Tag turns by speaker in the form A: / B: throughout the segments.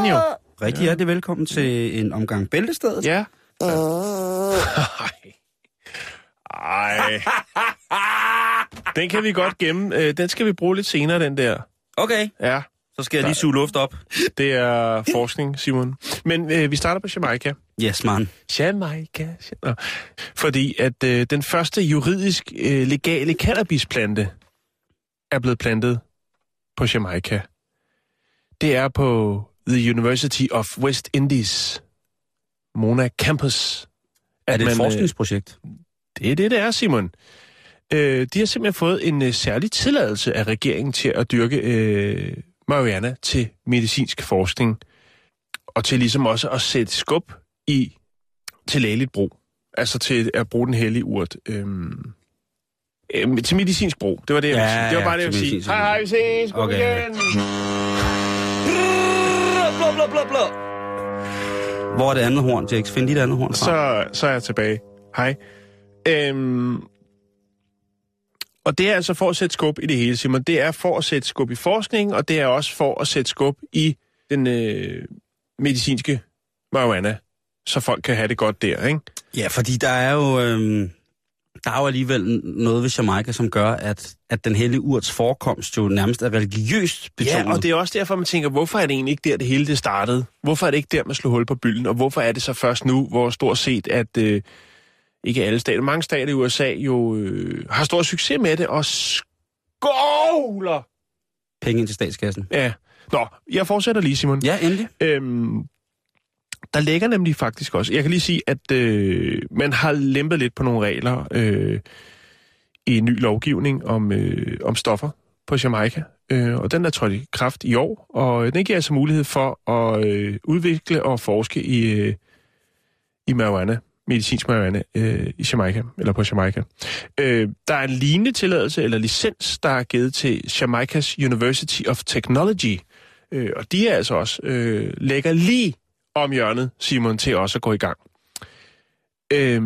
A: Den jo.
B: Rigtig hjertelig velkommen til en omgang Bæltestedet.
A: Ja. Ej. Den kan vi godt gemme. Øh, Den skal vi bruge lidt senere, den der.
B: Okay,
A: Ja,
B: så skal jeg lige suge luft op.
A: det er forskning, Simon. Men øh, vi starter på Jamaica.
B: Yes, man.
A: Jamaica. Nå. Fordi at øh, den første juridisk øh, legale cannabisplante er blevet plantet på Jamaica. Det er på The University of West Indies, Mona Campus.
B: Er det et
A: man, øh,
B: forskningsprojekt?
A: Det er det, det er, Simon. Øh, de har simpelthen fået en øh, særlig tilladelse af regeringen til at dyrke øh, marihuana til medicinsk forskning, og til ligesom også at sætte skub i til lægeligt brug. Altså til at bruge den hellige urt. Øhm, øh, til medicinsk brug. Det var det, jeg
B: Ja,
A: ville sige. Det var
B: ja,
A: bare det, jeg ville sige. Hej, hej, vi ses. God
B: Okay.
A: weekend.
B: Blå, blå, blå, blå. Hvor er det andet horn, Jax? Find dit andet horn fra.
A: så, så er jeg tilbage. Hej. Øhm, og det er altså for at sætte skub i det hele, Simon. Det er for at sætte skub i forskning, og det er også for at sætte skub i den øh, medicinske marijuana, så folk kan have det godt der, ikke?
B: Ja, fordi der er jo... Øhm, der er jo alligevel noget ved Jamaica, som gør, at, at den hellige urts forekomst jo nærmest er religiøst betonet.
A: Ja, og det er også derfor, man tænker, hvorfor er det egentlig ikke der, det hele det startede? Hvorfor er det ikke der, man slog hul på bylden? Og hvorfor er det så først nu, hvor stort set, at øh, ikke alle stater, mange stater i USA jo øh, har stor succes med det, og skovler
B: Penge ind til statskassen.
A: Ja. Nå, jeg fortsætter lige, Simon.
B: Ja, endelig.
A: Øhm, der ligger nemlig faktisk også... Jeg kan lige sige, at øh, man har lempet lidt på nogle regler øh, i en ny lovgivning om, øh, om stoffer på Jamaica. Øh, og den er trådt i kraft i år, og den giver altså mulighed for at øh, udvikle og forske i, øh, i marijuana, medicinsk marijuana øh, i Jamaica, eller på Jamaica. Øh, der er en lignende tilladelse eller licens, der er givet til Jamaica's University of Technology, øh, og de er altså også øh, lægger lige om hjørnet, Simon, til også at gå i gang. Øh,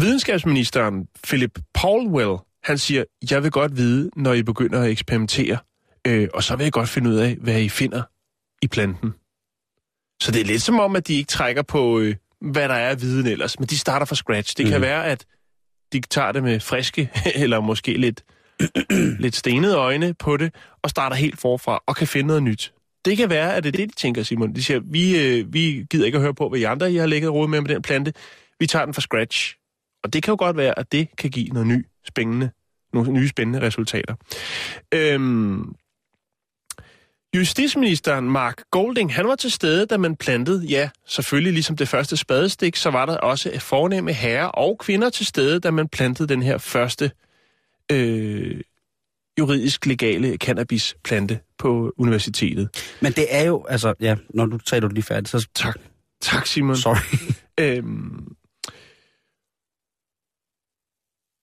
A: videnskabsministeren Philip Paulwell, han siger, jeg vil godt vide, når I begynder at eksperimentere, øh, og så vil jeg godt finde ud af, hvad I finder i planten. Så det er lidt som om, at de ikke trækker på, øh, hvad der er af viden ellers, men de starter fra scratch. Det mm. kan
B: Mhm.
A: være, at de tager det med friske, eller måske lidt, lidt stenede øjne på det, og starter helt forfra, og kan finde noget nyt. Det kan være, at det er det, de tænker, Simon. De siger, vi, øh, vi gider ikke at høre på, hvad I andre I har lægget råd med med den plante. Vi tager den fra scratch. Og det kan jo godt være, at det kan give noget ny, spændende, nogle nye spændende resultater. Øhm, Justitsministeren Mark Golding, han var til stede, da man plantede, ja, selvfølgelig ligesom det første spadestik, så var der også fornemme herrer og kvinder til stede, da man plantede den her første øh, juridisk legale cannabisplante på universitetet.
B: Men det er jo, altså, ja, når du taler lige færdigt, så...
A: Tak. Tak, Simon.
B: Sorry.
A: Øhm,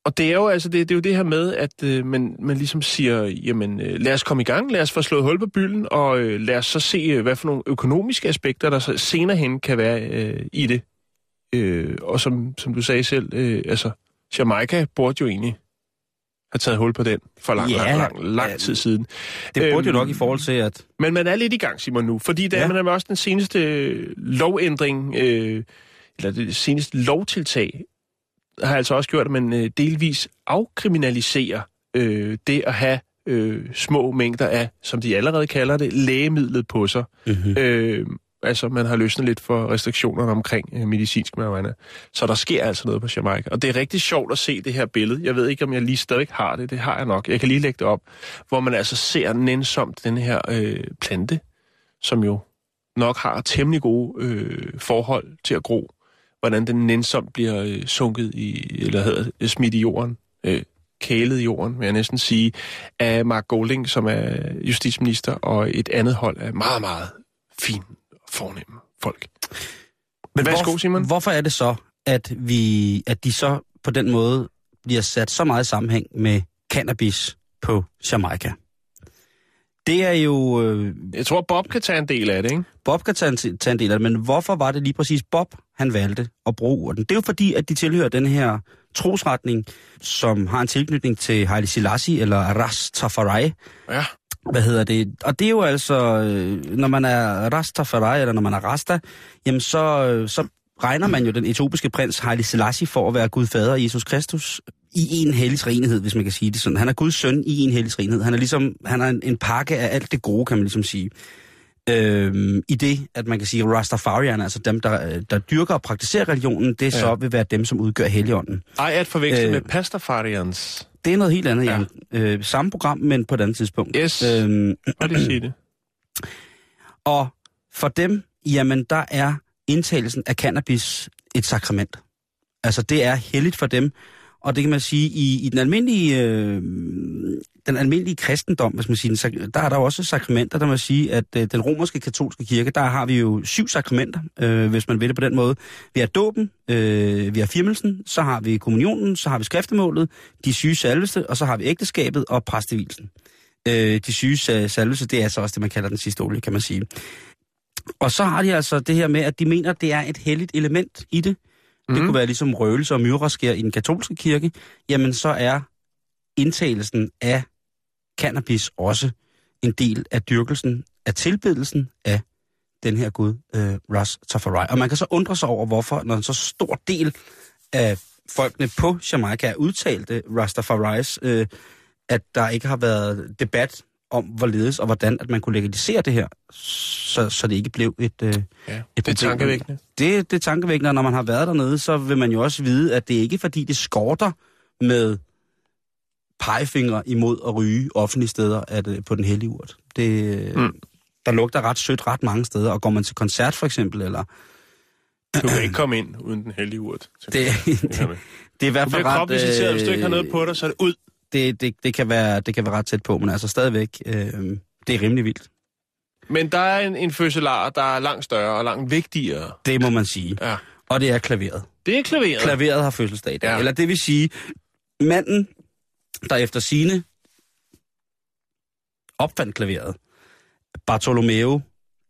A: og det er jo altså det, det er jo det her med, at øh, man, man ligesom siger, jamen øh, lad os komme i gang, lad os få slået hul på bylden, og øh, lad os så se, øh, hvad for nogle økonomiske aspekter, der så senere hen kan være øh, i det. Øh, og som, som du sagde selv, øh, altså Jamaica burde jo egentlig have taget hul på den for lang,
B: Ja,
A: lang, lang, lang
B: ja.
A: tid siden.
B: Det burde jo
A: Øhm,
B: nok i forhold til, at...
A: Men man er lidt i gang, Simon, nu, fordi der
B: Ja.
A: man er også den seneste lovændring, øh, eller det seneste lovtiltag, har altså også gjort, at man øh, delvis afkriminaliserer øh, det at have øh, små mængder af, som de allerede kalder det, lægemidlet på sig.
B: Mm-hmm.
A: Øh, altså, man har løsnet lidt for restriktionerne omkring øh, medicinsk marijuana. Så der sker altså noget på Jamaica. Og det er rigtig sjovt at se det her billede. Jeg ved ikke, om jeg lige stadig har det. Det har jeg nok. Jeg kan lige lægge det op. Hvor man altså ser nænsomt den her øh, plante, som jo nok har temmelig gode øh, forhold til at gro. hvordan den nænsomt bliver øh, sunket i, eller hedder smidt i jorden, øh, kælet i jorden, vil jeg næsten sige, af Mark Golding, som er justitsminister, og et andet hold af meget, meget fin fornemme folk. Men Værsgo, Simon.
B: Hvorfor er det så, at, vi, at de så på den måde bliver sat så meget i sammenhæng med cannabis på Jamaica? Det er jo... Øh,
A: Jeg tror, Bob kan tage en del af det, ikke?
B: Bob kan tage en, tage en del af det, men hvorfor var det lige præcis Bob, han valgte at bruge urten? Det er jo fordi, at de tilhører den her trosretning, som har en tilknytning til Haile Selassie eller Rastafari.
A: Ja.
B: Hvad hedder det? Og det er jo altså, øh, når man er Rastafari, eller når man er Rasta, jamen så, øh, så regner man jo den etiopiske prins Haile Selassie for at være Gud fader Jesus Kristus i en hellig renhed, hvis man kan sige det sådan. Han er Guds søn i en hellig renhed. Han er ligesom, han er en, en pakke af alt det gode, kan man ligesom sige. Øhm, I det, at man kan sige, Rastafarian, altså dem, der, der dyrker og praktiserer religionen, det ja. så vil være dem, som udgør helligånden.
A: Ej, at forveksle
B: Øh,
A: med Pastafarians.
B: Det er noget helt andet,
A: Ja.
B: ja. Jan. Øh, samme program, men på et andet tidspunkt.
A: Yes.
B: Øhm,
A: Hvad det sige det?
B: og for dem, jamen, der er indtagelsen af cannabis et sakrament. Altså, det er helligt for dem. Og det kan man sige, i, i den almindelige, øh, den almindelige kristendom, hvis man siger, der er der jo også sakramenter, der man sige, at øh, den romerske katolske kirke, der har vi jo syv sakramenter, øh, hvis man vil det på den måde. Vi har dåben, øh, vi har firmelsen, så har vi kommunionen, så har vi skriftemålet, de syge salveste, og så har vi ægteskabet og præstevilsen. Øh, de syge salveste, det er så også det, man kalder den sidste olie, kan man sige. Og så har de altså det her med, at de mener, at det er et helligt element i det. Det
A: Mhm.
B: kunne være ligesom røgelse og myresker i den katolske kirke. Jamen, så er indtagelsen af cannabis også en del af dyrkelsen, af tilbedelsen af den her gud, øh, Ras Tafari. Og man kan så undre sig over, hvorfor, når en så stor del af folkene på Jamaica er udtalte Rastafaris, øh, at der ikke har været debat om, hvorledes og hvordan, at man kunne legalisere det her, så, så det ikke blev et, øh,
A: Ja,
B: et
A: det er
B: problem.
A: tankevækkende.
B: Det, det er tankevækkende, og når man har været dernede, så vil man jo også vide, at det ikke er fordi, det skorter med pegefingre imod at ryge offentlige steder at, øh, på den hellige urt. Det,
A: Mm.
B: mm. Der lugter ret sødt ret mange steder, og går man til koncert for eksempel, eller
A: Du kan ikke komme ind uden den hellige urt.
B: det, det,
A: Det,
B: det er i hvert
A: du
B: fald
A: bliver
B: ret...
A: kropvisiteret, hvis du ikke har noget
B: øh,
A: på dig, så er det ud.
B: Det, det, det, kan være, det kan være ret tæt på, men altså stadigvæk, øh, det er rimelig vildt.
A: Men der er en, en fødselar, der er langt større og langt vigtigere.
B: Det må man sige.
A: Ja.
B: Og det er klaveret.
A: Det er klaveret.
B: Klaveret har fødselsdag.
A: Ja.
B: Eller det vil sige, manden, der efter sine opfandt klaveret, Bartolomeo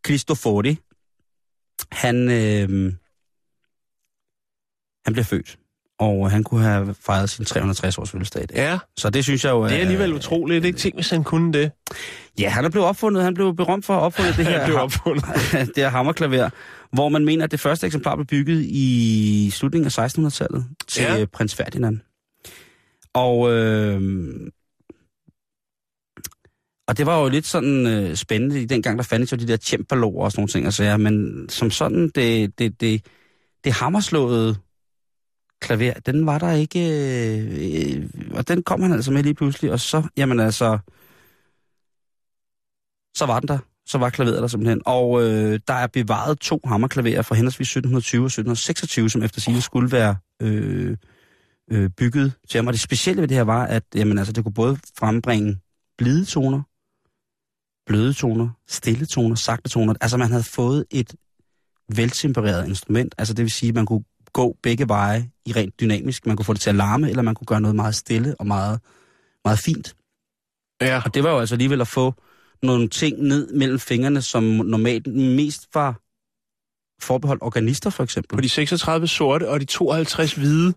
B: Cristofori, han, øh, han blev født. Og han kunne have fejret sin 360 års fødselsdag i dag.
A: Ja,
B: Så det synes jeg jo
A: det er alligevel utroligt. Det er ikke ting, hvis han kunne det.
B: Ja, han er blevet opfundet. Han blev berømt for at have opfundet det her,
A: Han blev opfundet.
B: det her hammerklaver, hvor man mener, at det første eksemplar blev bygget i slutningen af 1600-tallet til
A: Ja.
B: prins Ferdinand. Og, øh, og det var jo lidt sådan øh, spændende i den gang, der fandtes jo de der tjempaloger og sådan nogle ting. Altså, ja, men som sådan, det, det, det, det hammerslåede klaver, den var der ikke... Øh, og den kom han altså med lige pludselig, og så, jamen altså så var den der. Så var klaveret der simpelthen. Og øh, der er bevaret to hammerklaverer fra henholdsvis 1720 og 1726, som efter sigende skulle være øh, øh, bygget til ham. Og det specielle ved det her var, at jamen, altså, det kunne både frembringe blide toner, bløde toner, stille toner, sagte toner. Altså man havde fået et veltempereret instrument. Altså det vil sige, at man kunne gå begge veje i rent dynamisk. Man kunne få det til at larme, eller man kunne gøre noget meget stille og meget, meget fint.
A: Ja,
B: Og det var jo altså alligevel at få nogle ting ned mellem fingrene, som normalt mest var forbeholdt organister, for eksempel.
A: på de 36 sorte og de 52 hvide.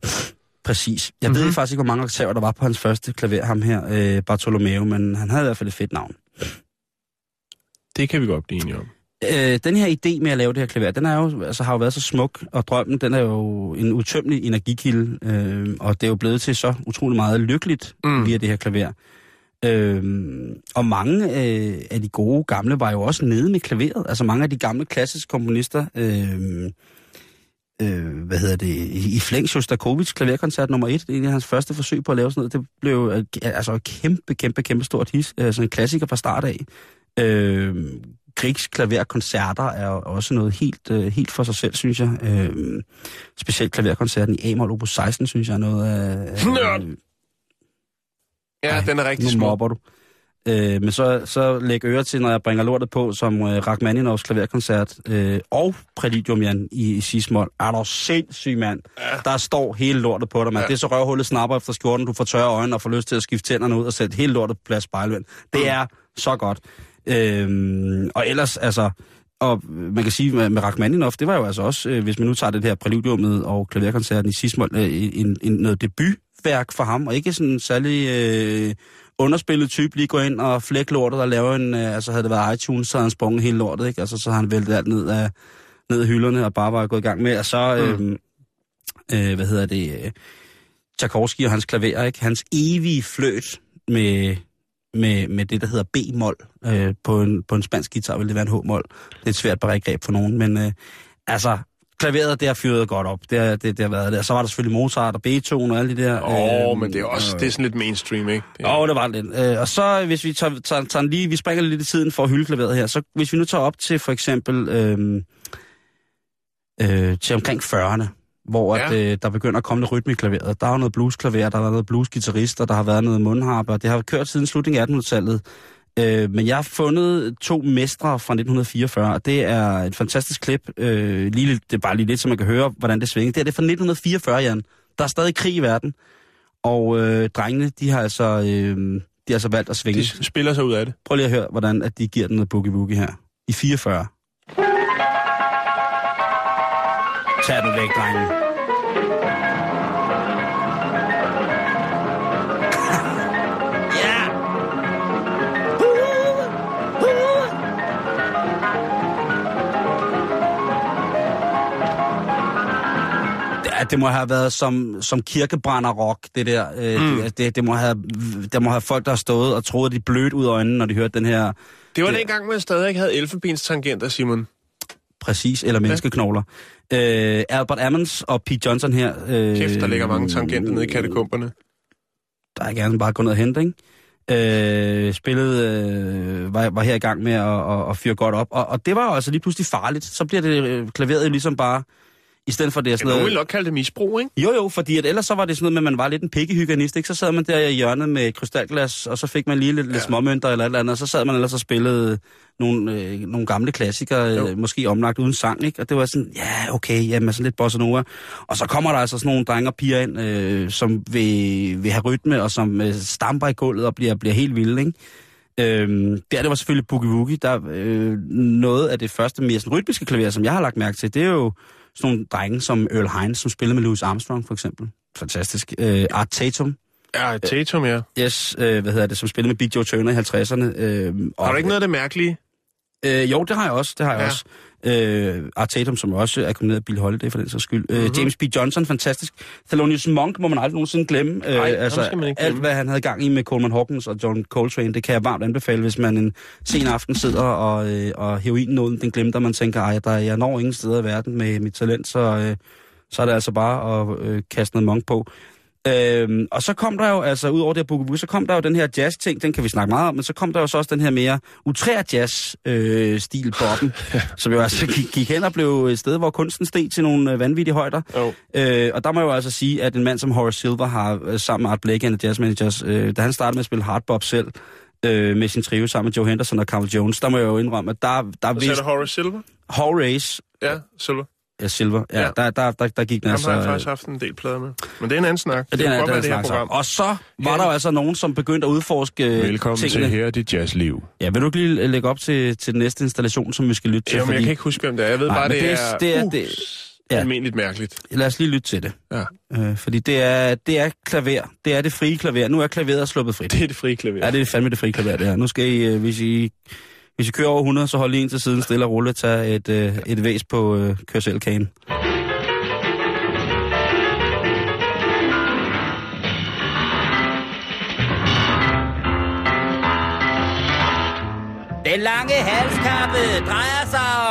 B: Præcis. Jeg
A: Mhm.
B: mm-hmm. ved faktisk ikke, hvor mange oktaver der var på hans første klaver, ham her, øh, Bartolomeo, men han havde i hvert fald et fedt navn.
A: Det kan vi godt blive enige om.
B: Øh, den her idé med at lave det her klaver, den er jo, altså, har jo været så smuk, og drømmen, den er jo en utømmelig energikilde, øh, og det er jo blevet til så utrolig meget lykkeligt
A: Mm.
B: via det her klaver. Øh, og mange øh, af de gode gamle var jo også nede med klaveret. Altså mange af de gamle klassiske komponister, øh, øh, hvad hedder det, i i Shostakovich klaverkoncert nummer et, det er en af hans første forsøg på at lave sådan noget, det blev øh, altså et kæmpe, kæmpe, kæmpe stort his, altså en klassiker fra start af. Øh, Griegs klaverkoncerter er også noget helt, øh, helt for sig selv, synes jeg. Øh, specielt klaverkoncerten i A-mol opus 16, synes jeg er noget af...
A: Nørd!
B: Øh,
A: Ja,
B: ej,
A: den er rigtig
B: nu
A: smuk.
B: mobber du. Øh, men så, så læg øre til, når jeg bringer lortet på, som øh, Rachmaninoffs klaverkoncert øh, og Præludium, Jan, i, i Sismol. Er du sindssyg, mand? Ja. Der står hele lortet på dig, mand.
A: Ja.
B: Det er så røvhullet snapper efter skjorten, du får tørre øjne og får lyst til at skifte tænderne ud og sætte hele lortet på plads spejlvind. Det
A: Mm.
B: er så godt. Øh, og ellers, altså... Og man kan sige, med, med Rachmaninoff, det var jo altså også, øh, hvis man nu tager det her præludiummet og klaverkoncerten i Sismol, øh, en, en, noget debutværk for ham, og ikke sådan en særlig øh, underspillet type, lige gå ind og flække lortet og lave en, øh, altså havde det været iTunes, så havde han sprunget hele lortet, ikke? Altså så har han væltet alt ned af, ned af hylderne og bare var gået i gang med, og så, øh, øh, hvad hedder det, øh, Tchaikovsky og hans klaver, ikke? Hans evige fløt med, med, med det, der hedder B-mol. Øh, på, en, på en spansk guitar vil det være en H-mol. Det er et svært begreb for nogen, men øh, altså, klaveret, det har fyret godt op. Det, har- det, det har været. Og så var der selvfølgelig Mozart og Beethoven og alle de der.
A: Åh,
B: øh,
A: men det er også det er sådan lidt mainstream, ikke?
B: Åh, oh, det var det lidt. Øh, og så, hvis vi tager, tager, tager lige, vi springer lidt i tiden for at hylde klaveret her, så hvis vi nu tager op til for eksempel øh, øh, til omkring 40'erne, hvor
A: Ja.
B: at, øh, der begynder at komme lidt rytme i klaveret. Der er jo noget bluesklaver, der har været noget bluesgitarrister, der har været noget mundharpe, og det har kørt siden slutningen af 1800-tallet. Øh, men jeg har fundet to mestre fra 1944, og det er et fantastisk klip. Øh, lige, det er bare lige lidt, så man kan høre, hvordan det svinger. Det er det fra 1944, Jan. Der er stadig krig i verden, og øh, drengene, de har altså, øh, de har altså valgt at svinge.
A: de spiller sig ud af det.
B: Prøv lige at høre, hvordan at de giver den noget boogie-woogie her. I 44. Tag den væk, drengen. ja! Det, det må have været som, som kirkebrænder rock, det der. Øh,
A: Mm.
B: det, det, det, må have, der må have folk, der har stået og troet, at de blødt ud af øjnene, når de hørte den her
A: Det var
B: Det-
A: dengang, man stadig ikke havde elfenbenstangenter, Simon.
B: Præcis, eller menneskeknogler. Øh, Albert Ammons og Pete Johnson her. Øh,
A: Kæft, der ligger mange tangenter nede i katakomberne.
B: Der er gerne bare gå ned og hente, ikke? Øh, spillet øh, var, var her i gang med at, at, at fyre godt op. Og, og det var jo altså lige pludselig farligt. Så bliver det øh, klaveret ligesom bare, i stedet for det er sådan noget...
A: vil nok kalde det misbrug, ikke?
B: Jo, jo, fordi at ellers så var det sådan noget med, at man var lidt en pikkehyggenist, ikke? Så sad man der i hjørnet med krystalglas, og så fik man lige lidt, ja. lidt småmønter eller et eller andet, og så sad man ellers og spillede nogle, øh, nogle gamle klassikere,
A: Jo.
B: øh, måske omlagt uden sang, ikke? Og det var sådan, ja, okay, jamen sådan lidt bossa nova. Og så kommer der altså sådan nogle drenge og piger ind, øh, som vil, vil have rytme, og som øh, stamper i gulvet og bliver, bliver helt vilde, ikke? Øhm, der det var selvfølgelig Boogie Woogie, der øh, noget af det første mere sådan, rytmiske klaver, som jeg har lagt mærke til, det er jo sådan nogle drenge som Earl Hines, som spillede med Louis Armstrong for eksempel. Fantastisk. Øh, Art Tatum,
A: Ja, Tatum, ja.
B: yes, øh, hvad hedder det, som spillede med Big Joe Turner i 50'erne. Øh,
A: Har du ikke noget af det mærkelige?
B: Øh, jo, det har jeg også, det har jeg
A: ja.
B: også. Øh, Art Tatum, som også er kommet af Bill Holiday for den sags skyld. Mm-hmm.
A: Mhm.
B: Øh, James B. Johnson, fantastisk. Thelonious Monk må man aldrig nogensinde glemme.
A: Nej, ham
B: altså,
A: ikke
B: alt,
A: glemme.
B: hvad han havde gang i med Coleman Hawkins og John Coltrane, det kan jeg varmt anbefale, hvis man en sen aften sidder og, øh, og heroinen den glemte, og man tænker, ej, der, jeg når ingen steder i verden med mit talent, så, øh, så er det altså bare at øh, kaste noget Monk på. Øhm, og så kom der jo, altså ud over det her boogie så kom der jo den her jazz-ting, den kan vi snakke meget om, men så kom der jo så også den her mere utrær jazz-stil på den, som jo altså gik, gik hen og blev et sted, hvor kunsten steg til nogle øh, vanvittige højder.
A: Jo.
B: Øh, og der må jeg jo altså sige, at en mand som Horace Silver har øh, sammen med Art Blakey and the Jazz Managers, øh, da han startede med at spille hardbop selv, øh, med sin trio sammen med Joe Henderson og Carl Jones, der må jeg jo indrømme, at der, der er vist
A: Horace Silver.
B: Horace
A: Ja, Silver.
B: Ja, Silver, ja,
A: Ja.
B: Der, der, der, der gik den
A: Ham
B: altså...
A: har jeg
B: øh,
A: faktisk haft en del plader med. Men det er en anden snak.
B: Ja, det er, det, er,
A: være
B: det
A: det her program.
B: Og så var
A: Ja.
B: der jo altså nogen, som begyndte at udforske øh,
A: Velkommen
B: tingene.
A: til Her er dit jazzliv.
B: Ja, vil du ikke lige lægge op til, til den næste installation, som vi skal lytte til?
A: Jamen, jeg kan ikke huske, hvem det er. Jeg ved
B: Nej,
A: bare, det,
B: det
A: er,
B: er- det er-
A: uh,
B: det- ja.
A: almindeligt mærkeligt.
B: Lad os lige lytte til det.
A: Ja.
B: Øh, fordi det er, det er klaver. Det er det frie klaver. Nu er klaveret sluppet frit.
A: Det er det frie klaver.
B: Ja, det er fandme det frie klaver, det her. Nu skal I, øh, hvis I, hvis I kører over 100, så hold lige ind til siden stille og rulle og et, øh, et væs på øh, kørselkagen. Den lange halskappe drejer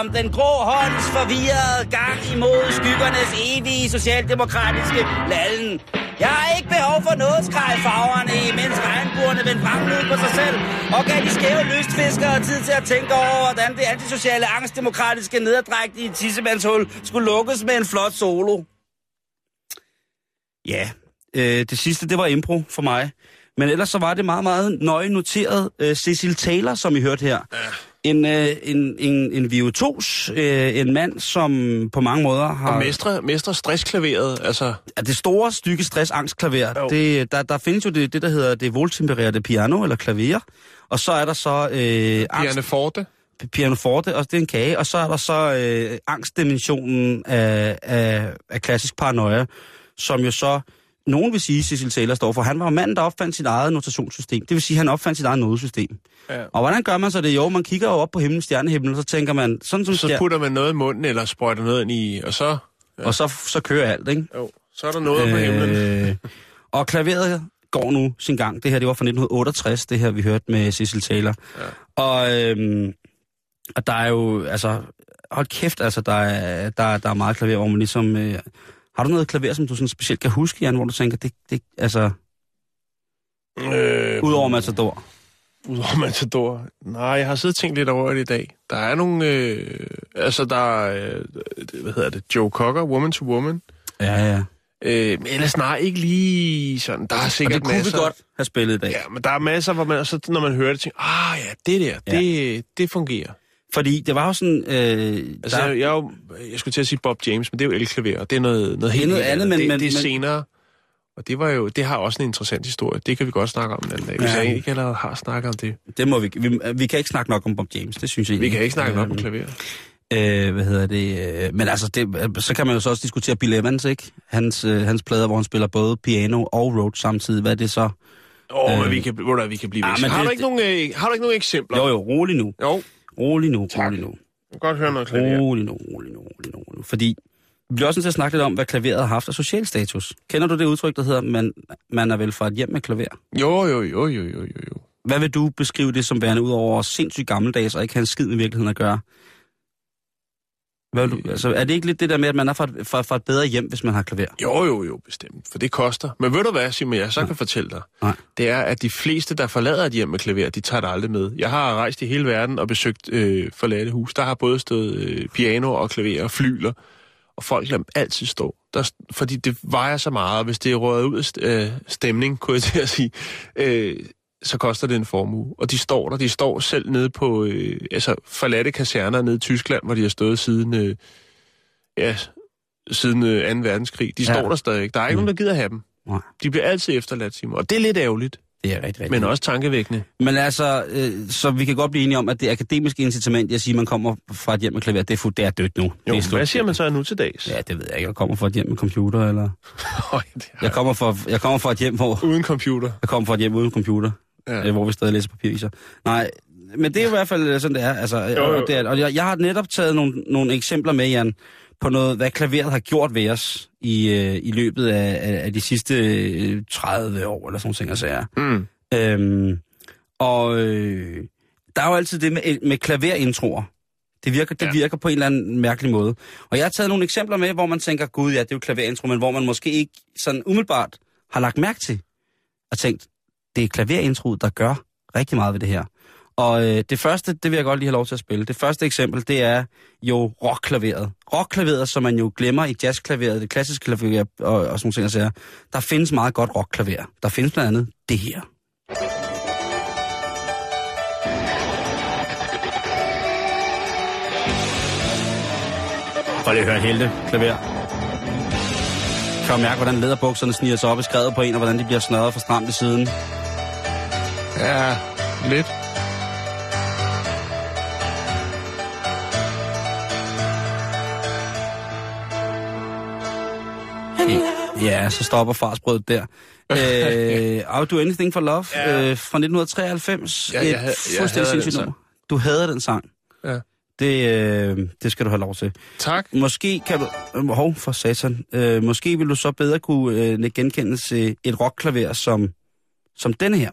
B: om den grå hånds forvirrede gang imod skyggernes evige socialdemokratiske lallen. Jeg har ikke behov for noget skreg farverne, mens regnbuerne vendte frem på sig selv, og gav de skæve lystfiskere tid til at tænke over, hvordan det antisociale angstdemokratiske nederdrægtige tissemandshul skulle lukkes med en flot solo. Ja, øh, det sidste, det var impro for mig. Men ellers så var det meget, meget nøje noteret øh, Cecil Taylor, som I hørte her. Ja. En, øh, en, en, en virtuos, øh, en mand, som på mange måder har...
A: Og mestre, mestre stressklaveret, altså...
B: Ja, det store stykke stress-angstklaver, det, der, der findes jo det, det, der hedder det voltempererede piano, eller klaver. Og så er der så... Øh,
A: Piano forte.
B: Piano forte, og det er en kage. Og så er der så øh, angstdimensionen af, af, af klassisk paranoia, som jo så nogen vil sige, Cecil Taylor står for. Han var manden, der opfandt sit eget notationssystem. Det vil sige, han opfandt sit eget nodesystem. Ja. Og hvordan gør man så det? Jo, man kigger jo op på himlen, stjernehimmel, og så tænker man... Sådan som
A: så putter man noget i munden, eller sprøjter noget ind i, og så...
B: Ja. Og så, så kører alt, ikke?
A: Jo, så er der noget øh, på himlen.
B: og klaveret går nu sin gang. Det her, det var fra 1968, det her, vi hørte med Cecil Taylor. Ja. Og, øhm, og der er jo, altså... Hold kæft, altså, der er, der, der er meget klaver, hvor man ligesom... Øh, har du noget klaver, som du sådan specielt kan huske, Jan, hvor du tænker, det, det altså... Øh, Udover Matador.
A: Udover Matador? Nej, jeg har siddet og tænkt lidt over det i dag. Der er nogle... Øh, altså, der er... Øh, hvad hedder det? Joe Cocker, Woman to Woman.
B: Ja, ja.
A: Øh, men ellers nej, ikke lige sådan. Der er sikkert
B: og det kunne
A: masser,
B: vi godt have spillet i dag.
A: Ja, men der er masser, hvor man, så, når man hører det, tænker, ah ja, det der, ja. det, det fungerer.
B: Fordi det var jo sådan... Øh,
A: altså, der... jeg, jeg, jeg skulle til at sige Bob James, men det er jo elklaver, og det er noget, noget helt
B: noget andet. Men,
A: det,
B: men,
A: det er
B: men,
A: senere, og det, var jo, det har også en interessant historie. Det kan vi godt snakke om en anden dag, hvis ja. jeg ikke allerede har snakket om det.
B: Det må vi, vi... Vi kan ikke snakke nok om Bob James, det synes jeg
A: Vi kan ikke snakke nok om klaver.
B: Øh, hvad hedder det? Øh, men altså, det, så kan man jo så også diskutere Bill Evans, ikke? Hans, øh, hans plader, hvor han spiller både piano og road samtidig. Hvad er det så?
A: Åh, oh, øh, men vi kan, hvor der, vi kan blive ja, har, det, du ikke nogen, øh, har du ikke nogen eksempler?
B: Jo, jo, rolig nu.
A: Jo.
B: Rolig nu, tak. rolig nu.
A: Jeg kan godt høre noget klaver.
B: Rolig nu, rolig nu, rolig nu, rolig nu. Fordi vi bliver også nødt til at snakke lidt om, hvad klaveret har haft af social status. Kender du det udtryk, der hedder, man, man er vel fra et hjem med klaver?
A: Jo, jo, jo, jo, jo, jo.
B: Hvad vil du beskrive det som værende ud over sindssygt gammeldags og ikke have en skid med virkeligheden at gøre? Hvad du, altså, er det ikke lidt det der med, at man er fra et, fra, fra et bedre hjem, hvis man har klaver?
A: Jo, jo, jo, bestemt. For det koster. Men ved du hvad, Simon, jeg så Nej. kan fortælle dig?
B: Nej.
A: Det er, at de fleste, der forlader et hjem med klaver, de tager det aldrig med. Jeg har rejst i hele verden og besøgt øh, forladte hus. Der har både stået øh, piano og klaver og flyler. Og folk lader altid stå. Der, fordi det vejer så meget, hvis det er røget ud af øh, stemning, kunne jeg til at sige, øh, så koster det en formue. Og de står der, de står selv nede på, øh, altså forladte kaserner nede i Tyskland, hvor de har stået siden, øh, ja, siden øh, 2. verdenskrig. De ja. står der stadig. Der er ikke mm. nogen, der gider have dem.
B: Nej.
A: De bliver altid efterladt, Simon. Og det er lidt ærgerligt.
B: Det er rigtig, rigtig.
A: Men også tankevækkende.
B: Men altså, øh, så vi kan godt blive enige om, at det akademiske incitament, jeg siger, man kommer fra et hjem med klaver, det er, det er dødt nu.
A: Jo,
B: det
A: er hvad siger man så nu til dags?
B: Ja, det ved jeg ikke. Jeg kommer fra et hjem med computer, eller... jeg, kommer fra, jeg kommer fra et hjem, hvor...
A: Uden computer?
B: Jeg kommer fra et hjem uden computer ja. øh, hvor vi stadig læser papiraviser. Nej, men det er i hvert fald sådan, det er. Altså, jo, jo. Og, det er, og jeg, jeg har netop taget nogle, nogle eksempler med, Jan, på noget, hvad klaveret har gjort ved os i, øh, i løbet af, af, de sidste øh, 30 år, eller sådan noget, sager.
A: Mm.
B: Øhm, og øh, der er jo altid det med, med klaverintroer. Det virker, det ja. virker på en eller anden mærkelig måde. Og jeg har taget nogle eksempler med, hvor man tænker, gud ja, det er jo klaverinstro, men hvor man måske ikke sådan umiddelbart har lagt mærke til og tænkt, det er klaverintroet, der gør rigtig meget ved det her. Og øh, det første, det vil jeg godt lige have lov til at spille. Det første eksempel, det er jo rockklaveret. Rockklaveret, som man jo glemmer i jazzklaveret, det klassiske klaver og, og sådan nogle ting, der findes meget godt rockklaver. Der findes blandt andet det her. Prøv lige at høre hele klaver. Kan du mærke, hvordan lederbukserne sniger sig op i skrevet på en, og hvordan de bliver snørret for stramt i siden?
A: Ja, lidt.
B: Ja, så stopper farsbrødet der. øh, I'll Do Anything for Love ja. øh, fra 1993.
A: Ja, jeg, jeg havde den sang.
B: Du havde den sang.
A: Ja.
B: Det, øh, det skal du have lov til.
A: Tak.
B: Måske kan du... Øh, hov, for satan. Øh, måske vil du så bedre kunne øh, genkende et rockklaver som, som denne her.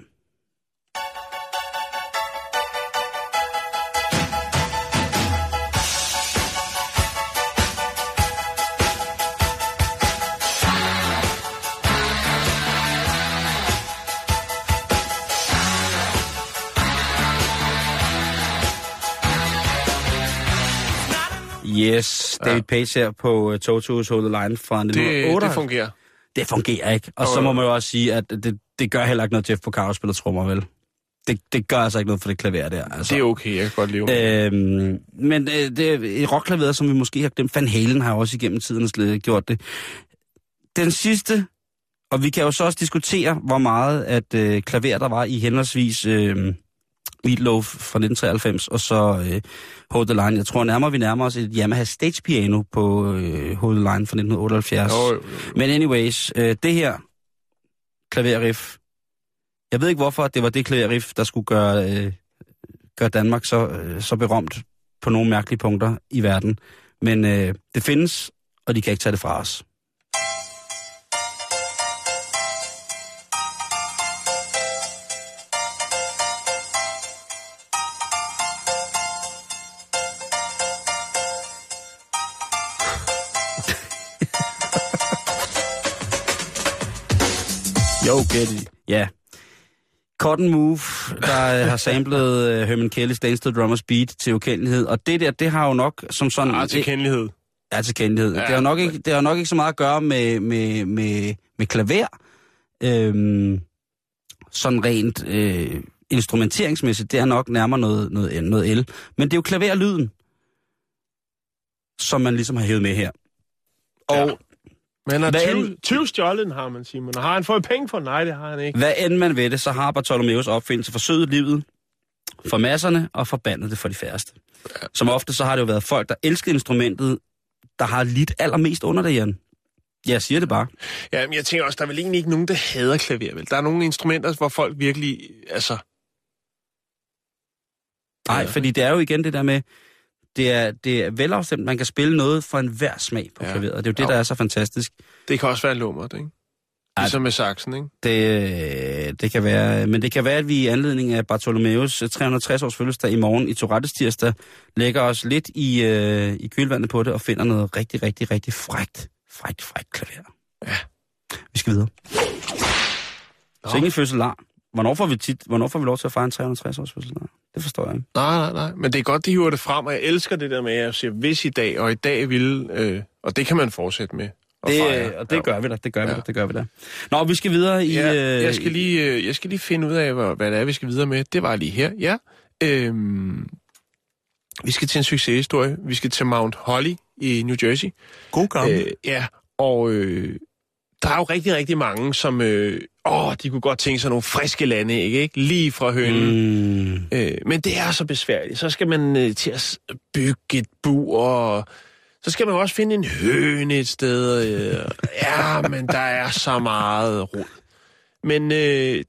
B: Yes, David ja. Page her på uh, Toto's Hold the Line fra
A: Det,
B: 1908.
A: det fungerer.
B: det fungerer ikke. Og
A: Jo,
B: så må man jo også sige, at det, det gør heller ikke noget, Jeff Porcaro spiller trommer, vel? Det, det gør altså ikke noget for det klaver der. Altså.
A: Det er okay, jeg kan godt leve med.
B: Øhm, men øh, det er rockklaveret, som vi måske har glemt. Van Halen har også igennem tiden gjort det. Den sidste, og vi kan jo så også diskutere, hvor meget at øh, klaver der var i henholdsvis øh, Meatloaf fra 1993, og så øh, Hold the Line. Jeg tror nærmere, vi nærmer os et Yamaha Stage Piano på øh, Hold the Line fra 1978.
A: Jo, jo, jo.
B: Men anyways, øh, det her klaverriff, jeg ved ikke hvorfor, det var det klaverriff, der skulle gøre, øh, gøre Danmark så, øh, så berømt på nogle mærkelige punkter i verden. Men øh, det findes, og de kan ikke tage det fra os.
A: Jo, get it.
B: Ja. Cotton Move, der øh, har samlet øh, Herman Kelly's Dance to Drummers Beat til ukendelighed. Og det der, det har jo nok som sådan...
A: Ah, til kendelighed.
B: Ja, til kendelighed. Ja,
A: Ja,
B: det, har nok ikke, det har nok ikke så meget at gøre med, med, med, med klaver. Øhm, sådan rent øh, instrumenteringsmæssigt, det er nok nærmere noget, noget, noget el. Men det er jo klaverlyden, som man ligesom har hævet med her. Og
A: Ja. Men har
B: Hvad
A: 20,
B: end-
A: 20 stjålet har man, Simon. Og har han fået penge for? Nej, det har han ikke.
B: hvad end man ved det, så har Bartholomeus opfindelse forsøget livet for masserne og forbandet det for de færreste. Som ofte så har det jo været folk, der elsker instrumentet, der har lidt allermest under det, Jan. Jeg siger det bare.
A: Ja, men jeg tænker også, der er vel egentlig ikke nogen, der hader klaver, vel? Der er nogle instrumenter, hvor folk virkelig, altså...
B: Nej, fordi det er jo igen det der med, det er, det er velafstemt, man kan spille noget for enhver smag på
A: Ja.
B: klaveret. Det er jo det, der er så fantastisk.
A: Det kan også være lummert, ikke? Ligesom med saxen, ikke?
B: Det, det kan være, men det kan være, at vi i anledning af Bartholomeus 360 års fødselsdag i morgen i Tourettes tirsdag, lægger os lidt i, øh, i kølvandet på det og finder noget rigtig, rigtig, rigtig frægt, frægt, frægt klaver.
A: Ja.
B: Vi skal videre.
A: Nå.
B: Så ingen fødselar. Hvornår får vi tit, hvornår får vi lov til at fejre en 360 års fødselsdag? Det forstår jeg ikke.
A: Nej, nej, nej. Men det er godt, de hiver det frem, og jeg elsker det der med, at jeg siger, hvis i dag, og i dag vil... Øh, og det kan man fortsætte med.
B: Det,
A: fejre.
B: og det
A: Ja.
B: gør vi da, det gør vi
A: Ja.
B: da, det gør vi da. Nå, vi skal videre i...
A: Ja,
B: øh,
A: jeg skal, lige, øh, jeg skal lige finde ud af, hvad, hvad det er, vi skal videre med. Det var lige her, ja. Øhm, vi skal til en succeshistorie. Vi skal til Mount Holly i New Jersey.
B: God
A: Øh, ja, og øh, der er jo rigtig, rigtig mange, som... Øh, åh, de kunne godt tænke sig nogle friske lande, ikke? ikke? Lige fra hønen.
B: Mm,
A: Øh, men det er så besværligt. Så skal man øh, til at bygge et bur, og så skal man også finde en høne et sted. Øh, ja, men der er så meget rod. Men øh,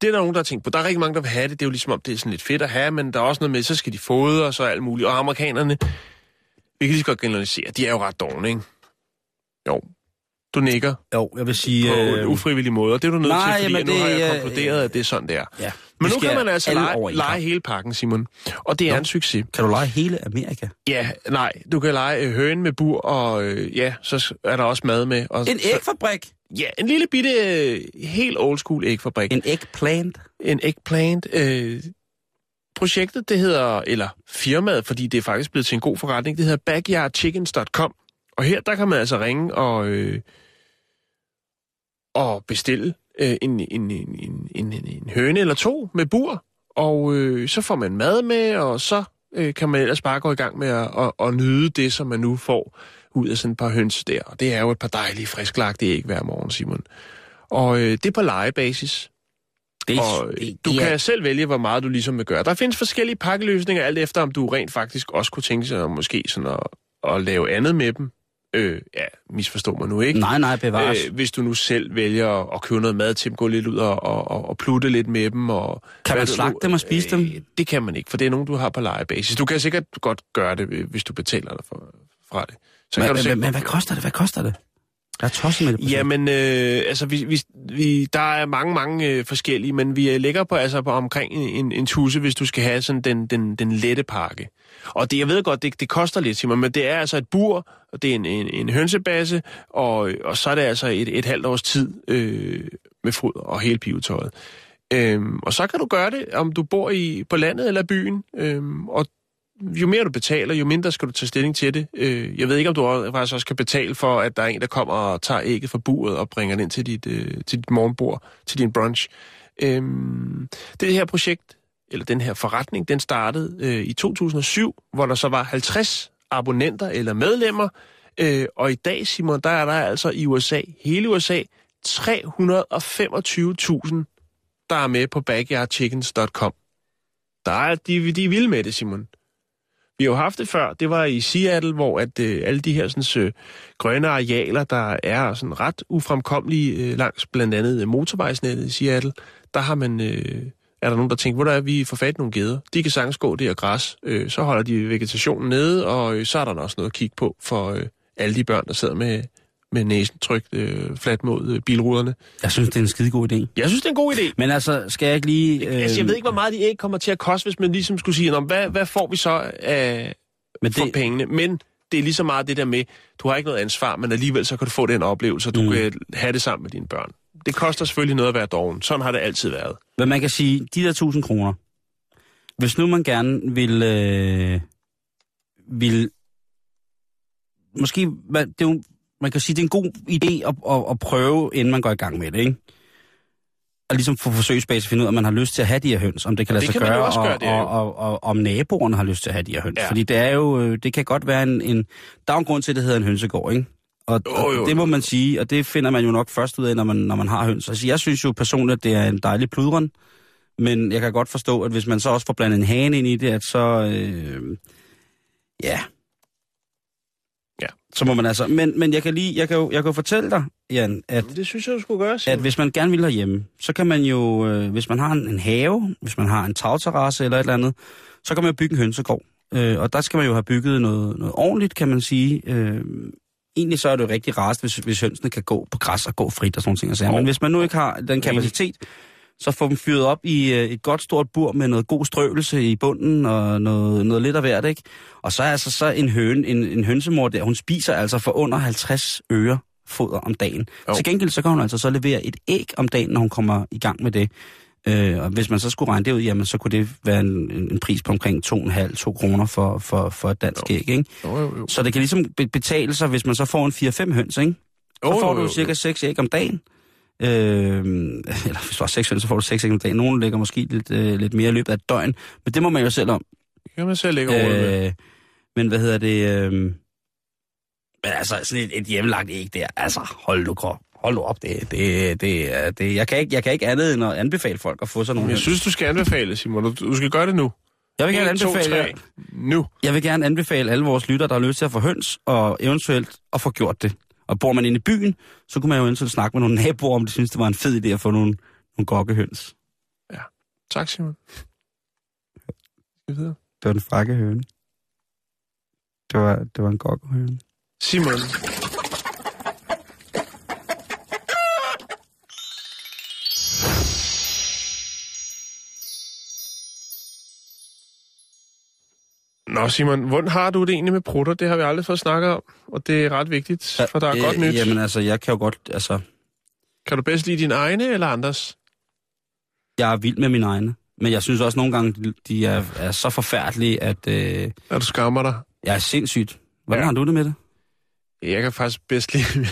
A: det er der nogen, der har tænkt på. Der er rigtig mange, der vil have det. Det er jo ligesom om, det er sådan lidt fedt at have, men der er også noget med, så skal de fodre og så alt muligt. Og amerikanerne, vi kan lige så godt generalisere, de er jo ret dogne, ikke? Jo. Du nikker
B: jo, jeg vil sige...
A: på
B: øh,
A: en ufrivillig måde, og det er du nødt
B: nej,
A: til, fordi
B: jamen
A: nu har
B: det,
A: jeg
B: øh,
A: konkluderet, at det er sådan, det er.
B: ja,
A: Men nu kan man altså lege, lege hele pakken, Simon. Og det er
B: Nå.
A: en succes.
B: Kan du lege hele Amerika?
A: Ja, nej, du kan lege øh, høen med bur, og øh, ja, så er der også mad med. Og
B: En
A: så,
B: ægfabrik?
A: Ja, en lille bitte, øh, helt old school ægfabrik. En,
B: eggplant?
A: en eggplant. Øh, projektet, det hedder, eller firmaet, fordi det er faktisk blevet til en god forretning, det hedder backyardchickens.com. Og her, der kan man altså ringe og, øh, og bestille øh, en, en, en, en, en, en, høne eller to med bur, og øh, så får man mad med, og så øh, kan man ellers bare gå i gang med at, at, at nyde det, som man nu får ud af sådan et par høns der. Og det er jo et par dejlige frisklagte æg hver morgen, Simon. Og øh, det er på legebasis.
B: Det,
A: Og øh,
B: det,
A: du
B: det
A: kan selv vælge, hvor meget du ligesom vil gøre. Der findes forskellige pakkeløsninger, alt efter om du rent faktisk også kunne tænke sig måske sådan at, at lave andet med dem. Øh, ja, misforstå mig nu ikke.
B: Nej, nej, bevares.
A: Øh, hvis du nu selv vælger at, købe noget mad til dem, gå lidt ud og, og, og, plutte lidt med dem. Og,
B: Kan man slagte dem og spise dem?
A: Øh, det kan man ikke, for det er nogen, du har på legebasis. Du kan sikkert godt gøre det, hvis du betaler dig for, fra det. Så
B: men,
A: kan du
B: men, men hvad koster det? Hvad koster det? Jeg er tosset med det.
A: Jamen, øh, altså, vi, vi, vi, der er mange, mange øh, forskellige, men vi ligger på, altså, på omkring en, en tusse, hvis du skal have sådan den, den, den lette pakke. Og det, jeg ved godt, det, det koster lidt, Simon, men det er altså et bur, og det er en, en, en hønsebasse, og, og så er det altså et, et halvt års tid øh, med foder og hele pivetøjet. Øhm, og så kan du gøre det, om du bor i på landet eller byen. Øhm, og jo mere du betaler, jo mindre skal du tage stilling til det. Øh, jeg ved ikke, om du også, faktisk også kan betale for, at der er en, der kommer og tager ægget fra buret og bringer det ind til dit, øh, til dit morgenbord, til din brunch. Øh, det her projekt, eller den her forretning, den startede øh, i 2007, hvor der så var 50 abonnenter eller medlemmer, øh, og i dag, Simon, der er der altså i USA, hele USA, 325.000, der er med på backyardchickens.com. Der er, de, de er vilde med det, Simon. Vi har jo haft det før. Det var i Seattle, hvor at øh, alle de her sådan, øh, grønne arealer, der er sådan ret ufremkommelige øh, langs blandt andet øh, motorvejsnettet i Seattle, der har man... Øh, er der nogen, der tænker, hvor der er, vi får fat nogle geder. De kan sagtens gå der græs. Øh, så holder de vegetationen nede, og øh, så er der også noget at kigge på for øh, alle de børn, der sidder med, med næsen trykt øh, fladt mod øh, bilruderne.
B: Jeg synes, det er en skide god idé.
A: Jeg synes, det er en god idé.
B: Men altså, skal jeg ikke lige...
A: Øh... Altså, jeg ved ikke, hvor meget de æg kommer til at koste, hvis man ligesom skulle sige, hvad, hvad får vi så af, men det... for pengene? Men det er lige så meget det der med, du har ikke noget ansvar, men alligevel så kan du få den oplevelse, og du mm. kan have det sammen med dine børn. Det koster selvfølgelig noget at være doven. Sådan har det altid været.
B: Men man kan sige, de der 1000 kroner, hvis nu man gerne vil, øh, vil måske, det er jo, man kan sige, det er en god idé at, at, at prøve, inden man går i gang med det, ikke? Og ligesom få forsøgsbase at finde ud af, om man har lyst til at have de her høns, om det kan lade sig gøre, og, gøre, og, og, og, og, om naboerne har lyst til at have de her høns. Ja. Fordi det er jo, øh, det kan godt være en, en, der er en grund til, at det hedder en hønsegård, ikke? Og, oh, og det må man sige, og det finder man jo nok først ud af, når man, når man har høns. Altså, jeg synes jo personligt, at det er en dejlig pludren, men jeg kan godt forstå, at hvis man så også får blandet en hane ind i det, at så, øh, ja,
A: Ja.
B: Så må man altså... Men, men jeg kan lige, jeg kan jo, jeg kan jo fortælle dig, Jan, at...
A: Det synes jeg, du skulle gøre.
B: At hvis man gerne vil hjemme, så kan man jo... Øh, hvis man har en, en have, hvis man har en tagterrasse eller et eller andet, så kan man jo bygge en hønsegård. Øh, og der skal man jo have bygget noget, noget ordentligt, kan man sige. Øh, egentlig så er det jo rigtig rart, hvis, hvis hønsene kan gå på græs og gå frit og sådan ting. Oh. Men hvis man nu ikke har den kapacitet, så få dem fyret op i øh, et godt stort bur med noget god strøvelse i bunden og noget, noget lidt af hvert, ikke? Og så er altså så en høne, en, en hønsemor der, hun spiser altså for under 50 øre foder om dagen. Jo. Til gengæld så kan hun altså så levere et æg om dagen, når hun kommer i gang med det. Øh, og hvis man så skulle regne det ud, jamen så kunne det være en, en pris på omkring 2,5-2 kroner for, for, for et dansk jo. æg, ikke?
A: Jo, jo, jo.
B: Så det kan ligesom betale sig, hvis man så får en 4-5 høns, ikke? Så får du cirka 6 æg om dagen. Øh, eller hvis du har seks høns, så får du seks om dagen. Nogle lægger måske lidt, øh, lidt mere i løbet af et døgn. Men det må man jo selv om.
A: Det kan man selv lægge over øh,
B: Men hvad hedder det? Øh, men altså, sådan et, et hjemmelagt æg der, altså, hold du krop. Hold du op, det, det, det, det, jeg, kan ikke, jeg kan ikke andet end at anbefale folk at få sådan nogle
A: Jeg synes, du skal anbefale, Simon. Du, du skal gøre det nu.
B: Jeg vil gerne 1, anbefale, 2, 3.
A: nu.
B: Jeg vil gerne anbefale alle vores lytter, der har lyst til at få høns, og eventuelt at få gjort det. Og bor man inde i byen, så kunne man jo eventuelt snakke med nogle naboer, om de synes, det var en fed idé at få nogle, nogle gokkehøns.
A: Ja. Tak, Simon.
B: Det var en frakke høne. Det var, det var en gokkehøne.
A: Simon. Nå Simon, hvordan har du det egentlig med prutter? Det har vi aldrig fået snakket om, og det er ret vigtigt, for der er øh, godt nyt.
B: Jamen altså, jeg kan jo godt, altså...
A: Kan du bedst lide dine egne eller andres?
B: Jeg er vild med mine egne, men jeg synes også nogle gange, de er, er så forfærdelige, at... Øh,
A: er du skammer dig?
B: Jeg er sindssygt. Hvordan ja. har du det med det?
A: Jeg kan faktisk bedst lide...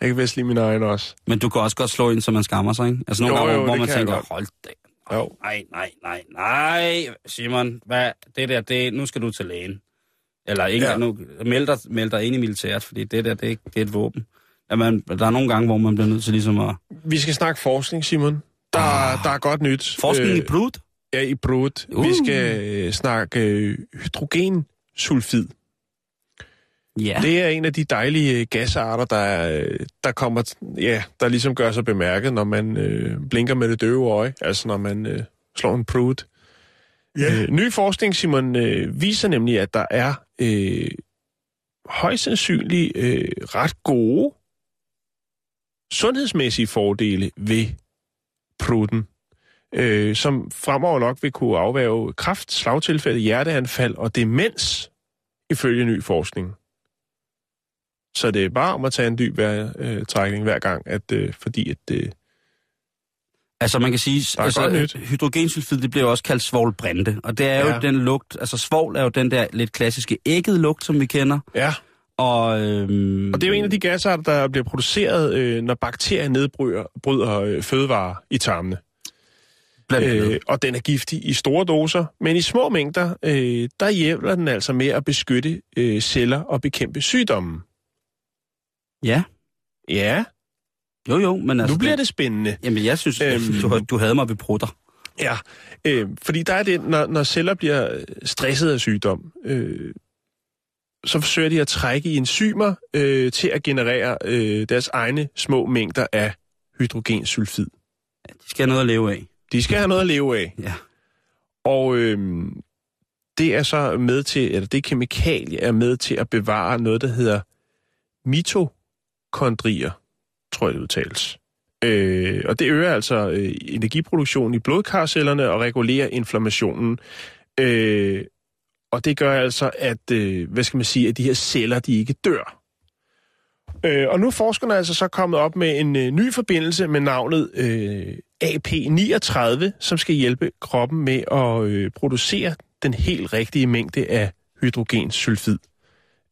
A: jeg kan bedst lide mine egne også.
B: Men du kan også godt slå ind, så man skammer sig, ikke? Altså nogle jo, gange, jo, hvor man tænker, hold da
A: jo.
B: Nej, nej, nej, nej, Simon, hvad, det der, det, nu skal du til lægen. Eller ikke, ja. nu, meld dig, meld dig ind i militæret, fordi det der, det, det er et våben. Man, der er nogle gange, hvor man bliver nødt til ligesom at...
A: Vi skal snakke forskning, Simon. Der, ah. der er godt nyt.
B: Forskning øh, i blod?
A: Ja, i blod. Uh. Vi skal øh, snakke øh, hydrogensulfid.
B: Ja.
A: Det er en af de dejlige øh, gasarter, der, øh, der kommer, ja, der ligesom gør sig bemærket, når man øh, blinker med det døve øje, altså når man øh, slår en prud. Yeah. Øh, ny forskning, Simon, øh, viser nemlig, at der er øh, højst sandsynligt øh, ret gode sundhedsmæssige fordele ved pruden, øh, som fremover nok vil kunne afværge kraft, slagtilfælde, hjerteanfald og demens, ifølge ny forskning. Så det er bare om at tage en dyb vejrtrækning hver gang, at, øh, fordi at, øh,
B: Altså man kan sige, altså, hydrogensulfid, det bliver også kaldt svovlbrænde. Og det er jo
A: Ja.
B: den lugt, altså svovl er jo den der lidt klassiske ægget lugt, som vi kender.
A: Ja,
B: Og, øhm,
A: og det er jo en af de gasser, der bliver produceret, øh, når bakterier nedbryder bryder, øh, fødevarer i tarmene.
B: blandt andet.
A: Øh, og den er giftig i store doser, men i små mængder, øh, der hjælper den altså med at beskytte øh, celler og bekæmpe sygdommen.
B: Ja,
A: Ja,
B: jo jo, men altså...
A: nu bliver det spændende.
B: Jamen jeg synes,
A: Øhm.
B: du, du havde mig ved prutter.
A: Ja, øh, fordi der er det, når, når celler bliver stresset af sygdom, øh, så forsøger de at trække i enzymer øh, til at generere øh, deres egne små mængder af hydrogensulfid.
B: De skal have noget at leve af.
A: De skal have noget at leve af.
B: Ja.
A: Og øh, det er så med til, eller det kemikalie er med til at bevare noget, der hedder mitokondrier, tror jeg det udtales. Øh, og det øger altså øh, energiproduktionen i blodkarcellerne og regulerer inflammationen. Øh, og det gør altså, at, øh, hvad skal man sige, at de her celler, de ikke dør. Øh, og nu er forskerne altså så kommet op med en øh, ny forbindelse med navnet øh, AP39, som skal hjælpe kroppen med at øh, producere den helt rigtige mængde af hydrogensulfid.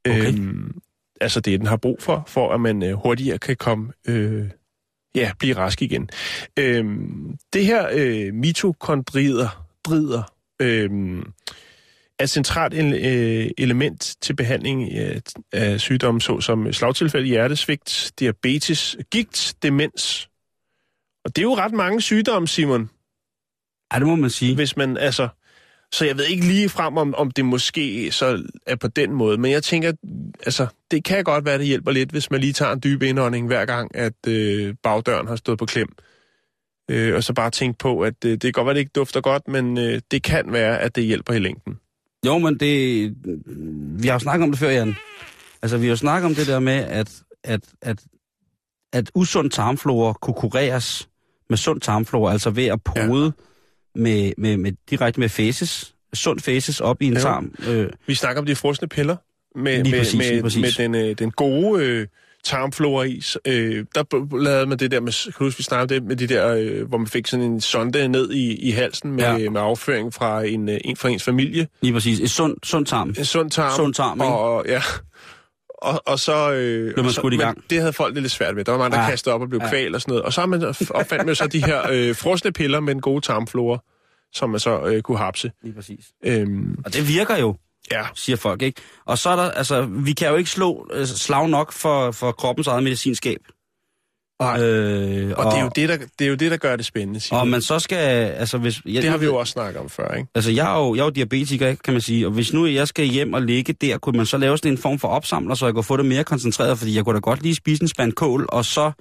B: Okay.
A: Øhm, altså det, den har brug for, for at man øh, hurtigere kan komme, øh, ja, blive rask igen. Øhm, det her øh, mitokondrider, drider, øh, er et centralt øh, element til behandling af, af sygdomme, såsom slagtilfælde, hjertesvigt, diabetes, gigt, demens. Og det er jo ret mange sygdomme, Simon,
B: Ja, det må man sige.
A: hvis man, altså... Så jeg ved ikke lige frem, om, om det måske så er på den måde, men jeg tænker, altså, det kan godt være, det hjælper lidt, hvis man lige tager en dyb indånding hver gang, at øh, bagdøren har stået på klem. Øh, og så bare tænke på, at øh, det kan godt være, det ikke dufter godt, men øh, det kan være, at det hjælper i længden.
B: Jo, men det... Vi har jo snakket om det før, Jan. Altså, vi har jo snakket om det der med, at, at, at, at usund tarmflora kunne kureres med sund tarmflora, altså ved at pode ja. Med, med, med, direkte med fæses, sund fæses op i en
A: Ja.
B: tarm. Øh,
A: Vi snakker om de frosne piller med, med,
B: præcis,
A: med,
B: præcis.
A: med den, øh, den gode øh, tarmflora i. Øh, der lavede man det der med, kan du huske, vi snakkede det med de der, øh, hvor man fik sådan en sonde ned i, i halsen med,
B: Ja.
A: med afføring fra en, øh, en fra ens familie.
B: lige præcis. Et sund, sund tarm.
A: En sund tarm.
B: Sund tarm, ikke?
A: Og, ja. Og, og så... Øh,
B: man
A: og så,
B: skudt i gang.
A: Men det havde folk lidt svært med. Der var mange, der
B: Ja.
A: ja. kastede op og blev
B: Ja.
A: ja. kvalt og sådan noget. Og så har man opfandt man så de her øh, frosne piller med den gode tarmflora, som man så øh, kunne hapse.
B: Lige præcis.
A: Øhm,
B: Og det virker jo,
A: ja,
B: siger folk, ikke? Og så er der, altså, vi kan jo ikke slå øh, slag nok for, for kroppens eget medicinskab.
A: Nej.
B: Øh,
A: og, og det, er jo det, der, det er jo det, der gør det spændende, Simon.
B: Og man så skal, altså hvis... Jeg,
A: Det har vi jo også snakket om før, ikke?
B: Altså, jeg er jo, jeg er jo diabetiker, kan man sige, og hvis nu jeg skal hjem og ligge der, kunne man så lave sådan en form for opsamler, så jeg kunne få det mere koncentreret, fordi jeg kunne da godt lige spise en spand kål, og så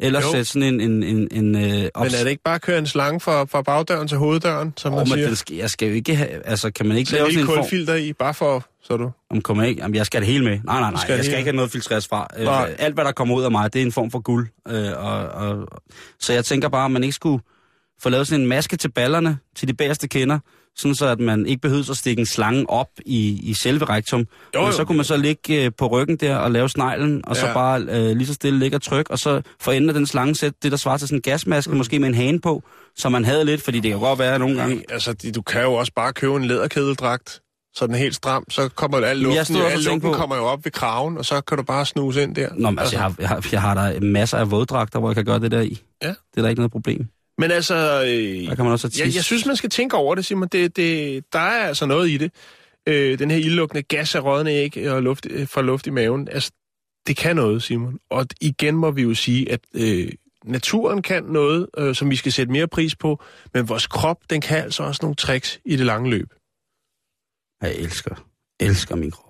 B: ellers
A: Jo.
B: sætte sådan en... en, en, en øh,
A: Men er det ikke bare at køre en slange fra, fra bagdøren til hoveddøren, som
B: Oh,
A: man
B: men
A: siger?
B: det skal, jeg skal jo ikke have, altså kan man ikke
A: Så
B: lave
A: en
B: sådan en form...
A: kulfilter i, bare for, så du.
B: Om kommer ikke, jamen, jeg skal det hele med. Nej, nej, nej,
A: skal
B: jeg skal
A: hele.
B: ikke have noget filtreres fra. Øh, alt, hvad der kommer ud af mig, det er en form for guld. Øh, og, og, så jeg tænker bare, at man ikke skulle få lavet sådan en maske til ballerne, til de bagerste kender, sådan så at man ikke behøver at stikke en slange op i, i selve rektum.
A: Jo,
B: Men
A: jo.
B: så kunne man så ligge øh, på ryggen der og lave sneglen, og så
A: Ja.
B: bare øh, lige så stille ligge og trykke, og så for enden af den slange sætte det, der svarer til sådan en gasmaske, mm. måske med en hane på, så man havde lidt, fordi det kan godt være nogle gange,
A: Altså, de- du kan jo også bare købe en læderkædedragt, så den er helt stram, så kommer al
B: Jamen, jeg
A: luften, jo, al luften
B: på-
A: kommer jo op ved kraven, og så kan du bare snuse ind der.
B: Nå, men altså, jeg har, jeg, har, jeg har der masser af våddragter, hvor jeg kan gøre det der i.
A: Ja.
B: Det er der ikke noget problem.
A: Men altså, øh,
B: Der kan man også
A: jeg, jeg synes, man skal tænke over det, Simon. Det, det, der er altså noget i det. Øh, den her ildlukkende gas af rådne æg og luft, øh, fra luft i maven, altså, det kan noget, Simon. Og igen må vi jo sige, at øh, naturen kan noget, øh, som vi skal sætte mere pris på, men vores krop, den kan altså også nogle tricks i det lange løb.
B: Jeg elsker, elsker min krop.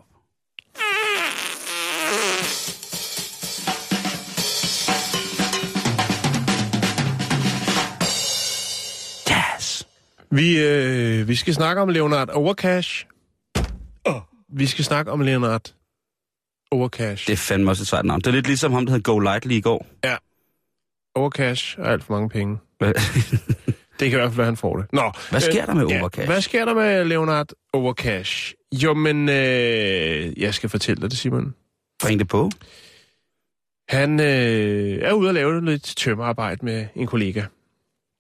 A: Vi, øh, vi skal snakke om Leonard Overcash. Oh. Vi skal snakke om Leonard Overcash.
B: Det er fandme også et sejt navn. Det er lidt ligesom ham, der hed Go Lightly i går.
A: Overcash er alt for mange penge. Det kan i hvert fald være, han får det. Nå,
B: hvad sker der med
A: ja,
B: Overcash?
A: Hvad sker der med Leonard Overcash? Jo, men øh, jeg skal fortælle dig det, Simon.
B: Bring det på.
A: Han øh, er ude at lave lidt tømmerarbejde med en kollega.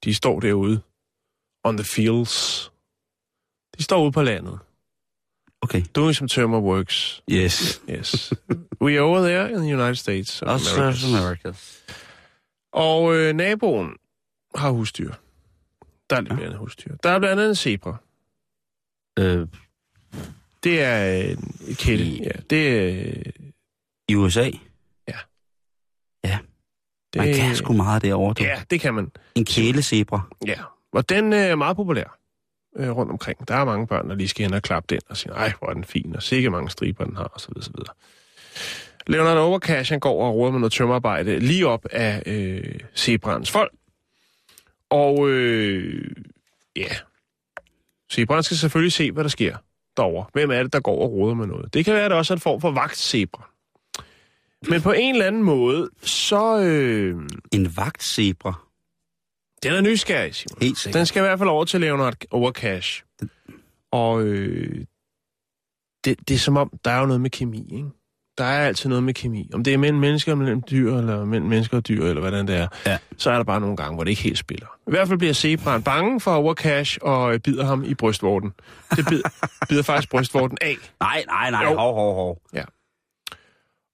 A: de står derude on the fields. De står ude på landet.
B: Okay.
A: Doing some thermal works.
B: Yes.
A: Yes. We are over there in the United States. of
B: Også
A: America.
B: Americas.
A: Og øh, naboen har husdyr. Der er lidt
B: Ja.
A: mere end husdyr. Der er blandt andet en zebra.
B: Øh,
A: Det er øh, en kætte.
B: I-
A: Ja, det er... øh,
B: I USA.
A: Det,
B: Man kan sgu meget derovre. Du.
A: Ja, det kan man.
B: En kælezebra.
A: Ja. Og den øh, er meget populær øh, rundt omkring. Der er mange børn, der lige skal hen og klappe den og sige, ej, hvor er den fin, og sikke mange striber den har, og så videre, så videre. Leonard Overcash, han går og råder med noget tømmerarbejde lige op af øh, Zebrans folk. Og øh, ja, zebraen skal selvfølgelig se, hvad der sker derovre. Hvem er det, der går og råder med noget? Det kan være, at det også er en form for vagt zebra. Men på en eller anden måde, så... Øh,
B: En vagtzebra
A: den er nysgerrig, Simon.
B: Helt sikkert.
A: Den skal i hvert fald over til Leonard Overcash. Og øh, det, det er som om, der er jo noget med kemi, ikke? Der er altid noget med kemi. Om det er mellem mennesker og mellem dyr, eller mellem mennesker og dyr, eller hvordan det er,
B: Ja.
A: så er der bare nogle gange, hvor det ikke helt spiller. I hvert fald bliver zebraen bange for Overcash og bider ham i brystvorten. Det bider, bider faktisk brystvorten af.
B: Nej, nej, nej.
A: Jo.
B: Hov, hov, hov.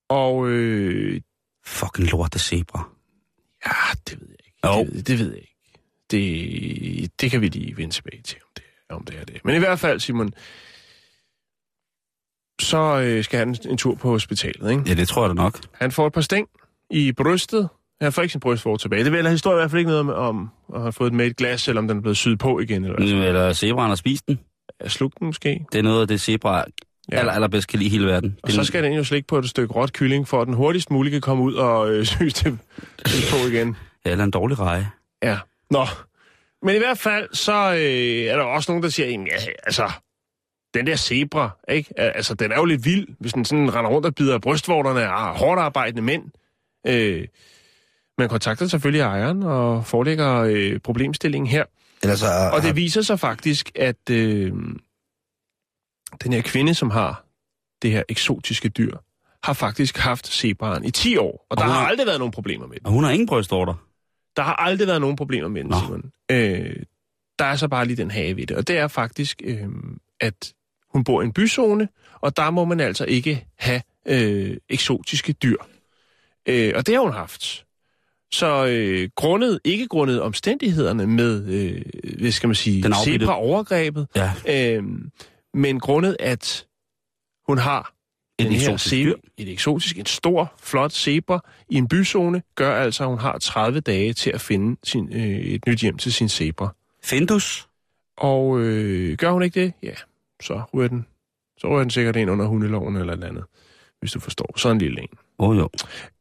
A: Og øh,
B: Fucking lorte zebra.
A: ja, det ved jeg ikke.
B: Jo.
A: Det, det ved jeg ikke. Det, det kan vi lige vende tilbage til, om det, om det er det. Men i hvert fald, Simon, så øh, skal han en, tur på hospitalet, ikke?
B: Ja, det tror jeg da nok.
A: Han får et par sting i brystet. Han får ikke sin brystvort tilbage. Det vil historien i hvert fald ikke noget med, om at have fået den med et glas, eller om den er blevet syet på igen. Eller, hvad.
B: Eller zebraen har spist den.
A: Jeg slugte den måske.
B: Det er noget af det, zebra
A: Ja.
B: ja. aller, allerbedst kan lide i hele verden.
A: Og så skal den jo slikke på et stykke råt kylling, for at den hurtigst muligt kan komme ud og øh, syes til, til på igen.
B: Ja, eller en dårlig reje.
A: Ja. Nå. Men i hvert fald, så øh, er der også nogen, der siger, jamen, ja, altså, den der zebra, ikke? Al- Altså, den er jo lidt vild, hvis den sådan render rundt og bider brystvorterne af hårdt arbejdende mænd. Øh, man kontakter selvfølgelig ejeren og forelægger øh, problemstillingen her.
B: Eller så,
A: Og det viser sig faktisk, at øh, den her kvinde, som har det her eksotiske dyr, har faktisk haft zebraen i 10 år. Og der
B: hun
A: har aldrig været nogen problemer med den.
B: Og hun har ingen brystvorter.
A: Der har aldrig været nogen problemer med den,
B: Nå.
A: Simon. Øh, der er så bare lige den have ved det. Og det er faktisk, øh, at hun bor i en byzone, og der må man altså ikke have øh, eksotiske dyr. Øh, og det har hun haft. Så øh, grundet, ikke grundet omstændighederne med, øh, hvad skal man sige,
B: Den
A: zebra-overgrebet,
B: Ja,
A: øh, men grundet, at hun har
B: et eksotisk dyr.
A: et eksotisk, en stor, flot zebra i en byzone, gør altså, at hun har 30 dage til at finde sin, øh, et nyt hjem til sin zebra.
B: Findus.
A: Og øh, gør hun ikke det, ja, så ryger den, så ryger den sikkert ind under hundeloven eller et andet, hvis du forstår. Sådan en lille en.
B: Åh oh, jo.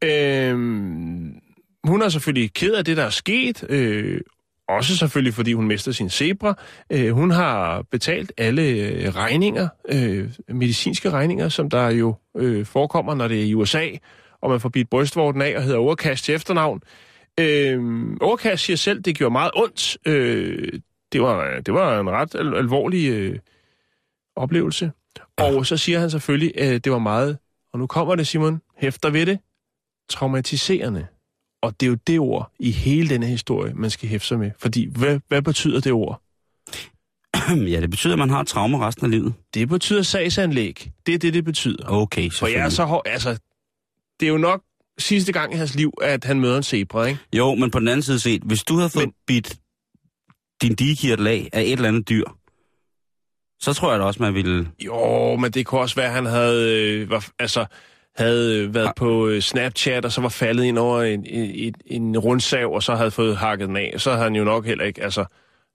A: Øhm, hun er selvfølgelig ked af det, der er sket. Øh, også selvfølgelig, fordi hun mister sin zebra. Øh, hun har betalt alle øh, regninger, øh, medicinske regninger, som der jo øh, forekommer, når det er i USA, og man får bidt brystvorten af og hedder Overkast til efternavn. Øh, Overkast siger selv, det gjorde meget ondt. Øh, det, var, det var en ret al- alvorlig øh, oplevelse. Og så siger han selvfølgelig, at det var meget, og nu kommer det, Simon, hæfter ved det, traumatiserende. Og det er jo det ord i hele denne historie, man skal hæfte sig med. Fordi, hvad, hvad betyder det ord?
B: ja, det betyder, at man har et traume resten af livet.
A: Det betyder sagsanlæg. Det er det, det betyder.
B: Okay,
A: For jeg er så hård, altså, det er jo nok sidste gang i hans liv, at han møder en zebra, ikke?
B: Jo, men på den anden side set, hvis du havde fået
A: men...
B: bidt din digekirtel af af et eller andet dyr, så tror jeg da også, man ville...
A: Jo, men det kunne også være, at han havde, øh, var, altså, havde øh, været
B: Har-
A: på øh, Snapchat, og så var faldet ind over en, en, en, rundsav, og så havde fået hakket den af. Så havde han jo nok heller ikke, altså,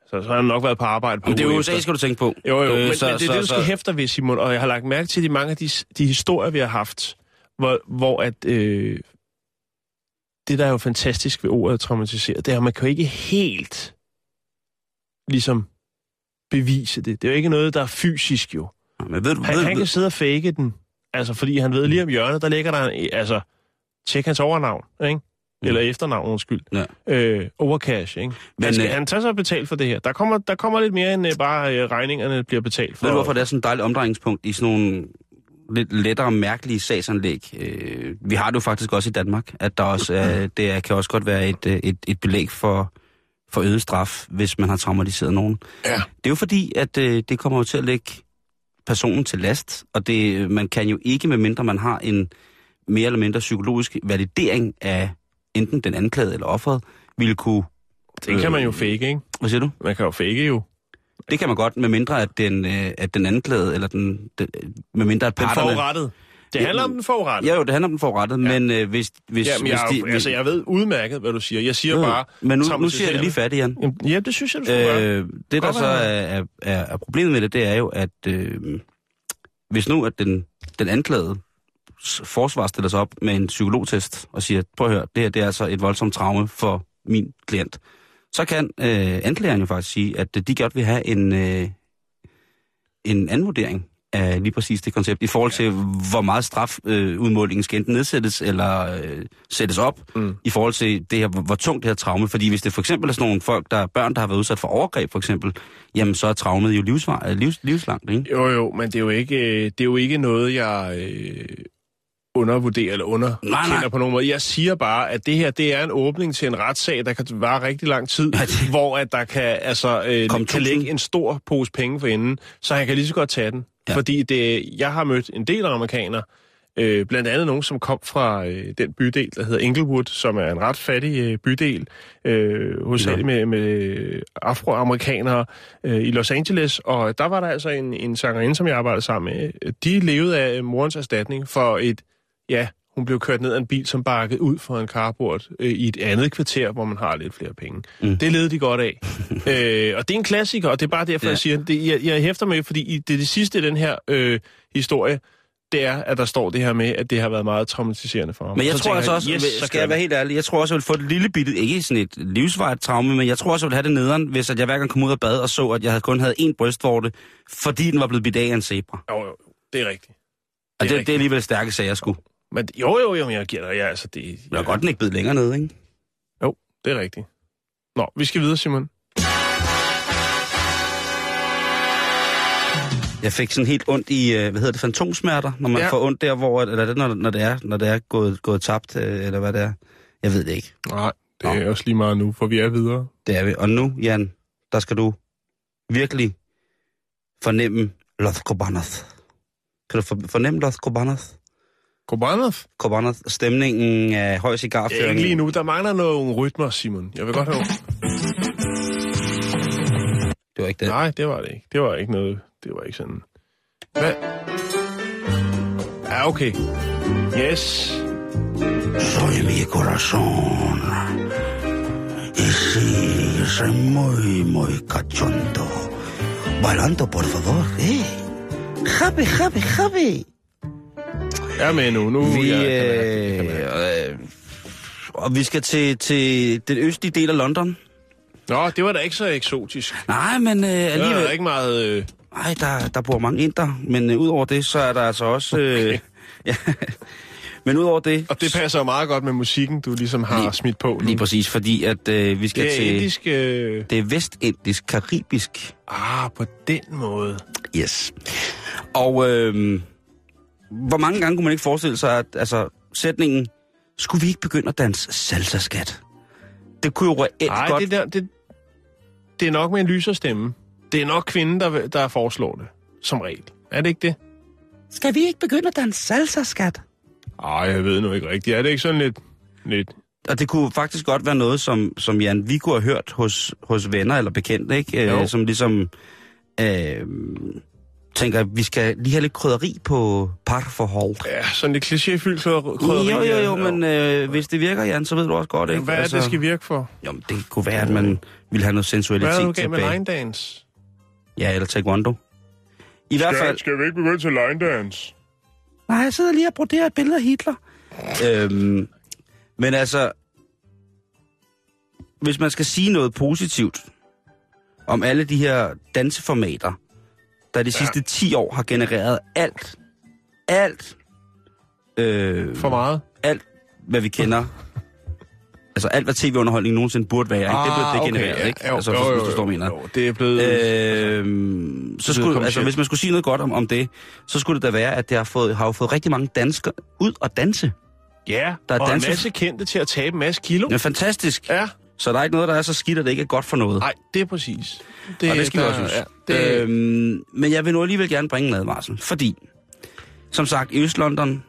A: så, så havde han nok været på arbejde på
B: Men det er jo USA, skal du tænke på.
A: Jo, jo, øh, men,
B: så,
A: men det er
B: så,
A: det, du skal
B: så,
A: hæfte ved, Simon, og jeg har lagt mærke til de mange af de, de historier, vi har haft, hvor, hvor at, øh, det, der er jo fantastisk ved ordet traumatiseret, det er, at man kan jo ikke helt ligesom bevise det. Det er jo ikke noget, der er fysisk jo.
B: Men ved, du-
A: Han,
B: ved,
A: han kan sidde og fake den, altså fordi han ved lige om hjørnet, der ligger der, en, altså, tjek hans overnavn, ikke? Eller efternavn, undskyld.
B: Ja.
A: Øh, overcash, ikke? Men, skal,
B: øh,
A: han tager sig betalt for det her. Der kommer, der kommer lidt mere end øh, bare øh, regningerne bliver betalt for.
B: ved du, hvorfor det er sådan et dejligt omdrejningspunkt i sådan nogle lidt lettere mærkelige sagsanlæg? Øh, vi har det jo faktisk også i Danmark, at der også er, det er, kan også godt være et, et, et belæg for for øget straf, hvis man har traumatiseret nogen.
A: Ja.
B: Det er jo fordi, at øh, det kommer jo til at lægge personen til last, og det, man kan jo ikke, medmindre man har en mere eller mindre psykologisk validering af enten den anklagede eller offeret, ville kunne...
A: Det kan man jo fake, ikke?
B: Hvad siger du?
A: Man kan jo fake jo.
B: Det kan man godt, medmindre at den, øh, at den anklagede, eller den, den medmindre at
A: Den
B: parterne...
A: forurettet. Det
B: Ja,
A: handler om den forurettet.
B: Ja, jo, det handler om den forurettet, ja. men øh, hvis... hvis,
A: Jamen,
B: hvis
A: jeg,
B: de,
A: de, altså, jeg ved udmærket, hvad du siger. Jeg siger
B: Jo, jo.
A: bare...
B: Men nu, nu siger jeg det lige færdigt, Jan.
A: Jamen, Ja, det synes jeg, du gøre.
B: Øh, det, der så er, er, er, er problemet med det, det er jo, at øh, hvis nu, at den, den anklagede forsvar stiller sig op med en psykologtest og siger, prøv at høre, det her det er altså et voldsomt traume for min klient, så kan øh, anklageren jo faktisk sige, at øh, de godt vil have en, øh, en anden vurdering af lige præcis det koncept, i forhold til, hvor meget strafudmålingen øh, skal enten nedsættes eller øh, sættes op,
A: Mm.
B: i forhold til det her, hvor, tungt det her traume. Fordi hvis det for eksempel er sådan nogle folk, der er børn, der har været udsat for overgreb for eksempel, jamen så er traumet jo livsvar, øh, livs, livslangt, ikke?
A: Jo, jo, men det er jo ikke, øh, det er jo ikke noget, jeg øh, undervurderer eller underkender på nogen måde. Jeg siger bare, at det her det er en åbning til en retssag, der kan vare rigtig lang tid,
B: Ja, det-
A: hvor at der kan, altså, øh, kan ligge en stor pose penge for enden, så han kan lige så godt tage den.
B: Ja.
A: Ja. Fordi det, jeg har mødt en del amerikanere, øh, blandt andet nogen, som kom fra øh, den bydel, der hedder Inglewood, som er en ret fattig øh, bydel, øh, hovedsageligt med, med afroamerikanere øh, i Los Angeles, og der var der altså en, en sangerinde, som jeg arbejdede sammen med. De levede af morens erstatning for et, ja, hun blev kørt ned af en bil, som bakkede ud for en carport øh, i et andet kvarter, hvor man har lidt flere penge.
B: Mm.
A: Det levede de godt af. øh, og det er en klassiker, og det er bare derfor,
B: Ja.
A: jeg siger, det, jeg, jeg hæfter med, fordi i, det, det sidste i den her øh, historie, det er, at der står det her med, at det har været meget traumatiserende for ham.
B: Men jeg
A: Så
B: tror altså også,
A: yes, så
B: skal jeg være helt ærlig, jeg tror også, jeg vil få et lille bitte, ikke sådan et livsvarigt traume, men jeg tror også, jeg vil have det nederen, hvis at jeg hver gang kom ud af bad og så, at jeg havde kun havde én brystvorte, fordi den var blevet bidt af en zebra.
A: Jo, jo, det er rigtigt.
B: Og det, det,
A: rigtigt.
B: det er alligevel stærke sager, sgu.
A: Men, jo, jo, jo, men jeg giver dig, ja, altså det...
B: Det
A: Ja,
B: er godt, ikke blevet længere nede, ikke?
A: Jo, det er rigtigt. Nå, vi skal videre, Simon.
B: Jeg fik sådan helt ondt i, øh, hvad hedder det, fantomsmerter, når man ja. Får ondt der, hvor, eller er det, når, når det er, når det er gået, gået tabt, øh, eller hvad det er. Jeg ved det ikke.
A: Nej, det er også lige meget nu, for vi er videre.
B: Det er vi. Og nu, Jan, der skal du virkelig fornemme Los Cobanas. Kan du for, fornemme Los Cobanas?
A: Kobanov?
B: Cobanas, stemningen af høj cigarføring.
A: ikke lige nu. Der mangler nogle rytmer, Simon. Jeg vil godt høre.
B: Det var ikke det.
A: Nej, det var det ikke. Det var ikke noget. Det var ikke sådan. Hvad? Ja, okay. Yes.
B: Soy mi corazón. Y sí, soy muy, muy cachondo. Bailando, por favor, eh. Jabe, jabe, jabe.
A: Jeg er med nu. Nu
B: Vi,
A: jeg, det, kan det.
B: øh, øh, og vi skal til, til den østlige del af London.
A: Nå, det var da ikke så eksotisk.
B: Nej, men øh,
A: Der er
B: alligevel...
A: ikke meget... Øh...
B: Nej, der, der bor mange inder, men øh, udover det, så er der altså også... Øh,
A: Okay.
B: ja, men udover det...
A: Og det passer jo meget godt med musikken, du ligesom har
B: Lige-
A: smidt på nu.
B: Lige præcis, fordi at øh, vi skal
A: Det er
B: til...
A: indisk... Øh...
B: Det er vestindisk, karibisk.
A: Ah, på den måde.
B: Yes. Og øh, hvor mange gange kunne man ikke forestille sig, at altså, sætningen, skulle vi ikke begynde at danse salsa-skat? Det kunne jo reelt
A: Nej,
B: godt...
A: det, der, det, det er nok med en lyser stemme. Det er nok kvinden, der, der foreslår det, som regel. Er det ikke det?
B: Skal vi ikke begynde at danse salsa-skat?
A: Ej, jeg ved nu ikke rigtigt. Er det ikke sådan lidt... lidt...
B: Og det kunne faktisk godt være noget, som, som Jan, vi kunne have hørt hos, hos venner eller bekendte, ikke? Øh,
A: Jo.
B: som ligesom øh, tænker, vi skal lige have lidt krydderi på parforhold.
A: Ja, sådan lidt klichéfyldt krydderi.
B: Jo, jo, jo, men øh, hvis det virker, Jan, så ved du også godt, ikke?
A: Hvad er det, det skal virke for?
B: Jo, det kunne være, at man ville have noget sensualitet
A: Hvad er du med
B: tilbage.
A: line dance?
B: Ja, eller taekwondo. I hvert fald...
A: skal vi ikke begynde til line dance?
B: Nej, jeg sidder lige og broderer et billede af Hitler. øhm, men altså, hvis man skal sige noget positivt om alle de her danseformater, der de sidste 10 år har genereret alt, alt, øh,
A: For meget?
B: alt, hvad vi kender. altså alt, hvad tv-underholdning nogensinde burde være, ikke? det er blevet det genereret, ikke?
A: Ah, Jo,
B: altså,
A: jo,
B: hvis
A: jo,
B: du forstår, hvad jeg mener.
A: jo, det er blevet...
B: Øhm, så skulle, altså, hvis man skulle sige noget godt om, om det, så skulle det da være, at det har, fået, har jo fået rigtig mange danskere ud og danse.
A: ja,
B: der er
A: og
B: danse-
A: en masse kendte til at tabe en masse kilo.
B: Er fantastisk.
A: Ja,
B: Så der er ikke noget, der er så skidt, at det ikke er godt for noget.
A: Nej, det er præcis. Det,
B: og det skal vi
A: der-
B: også synes.
A: Ja, det,
B: Øhm, men jeg vil nu alligevel gerne bringe en advarsel, fordi, som sagt, i Øst-London,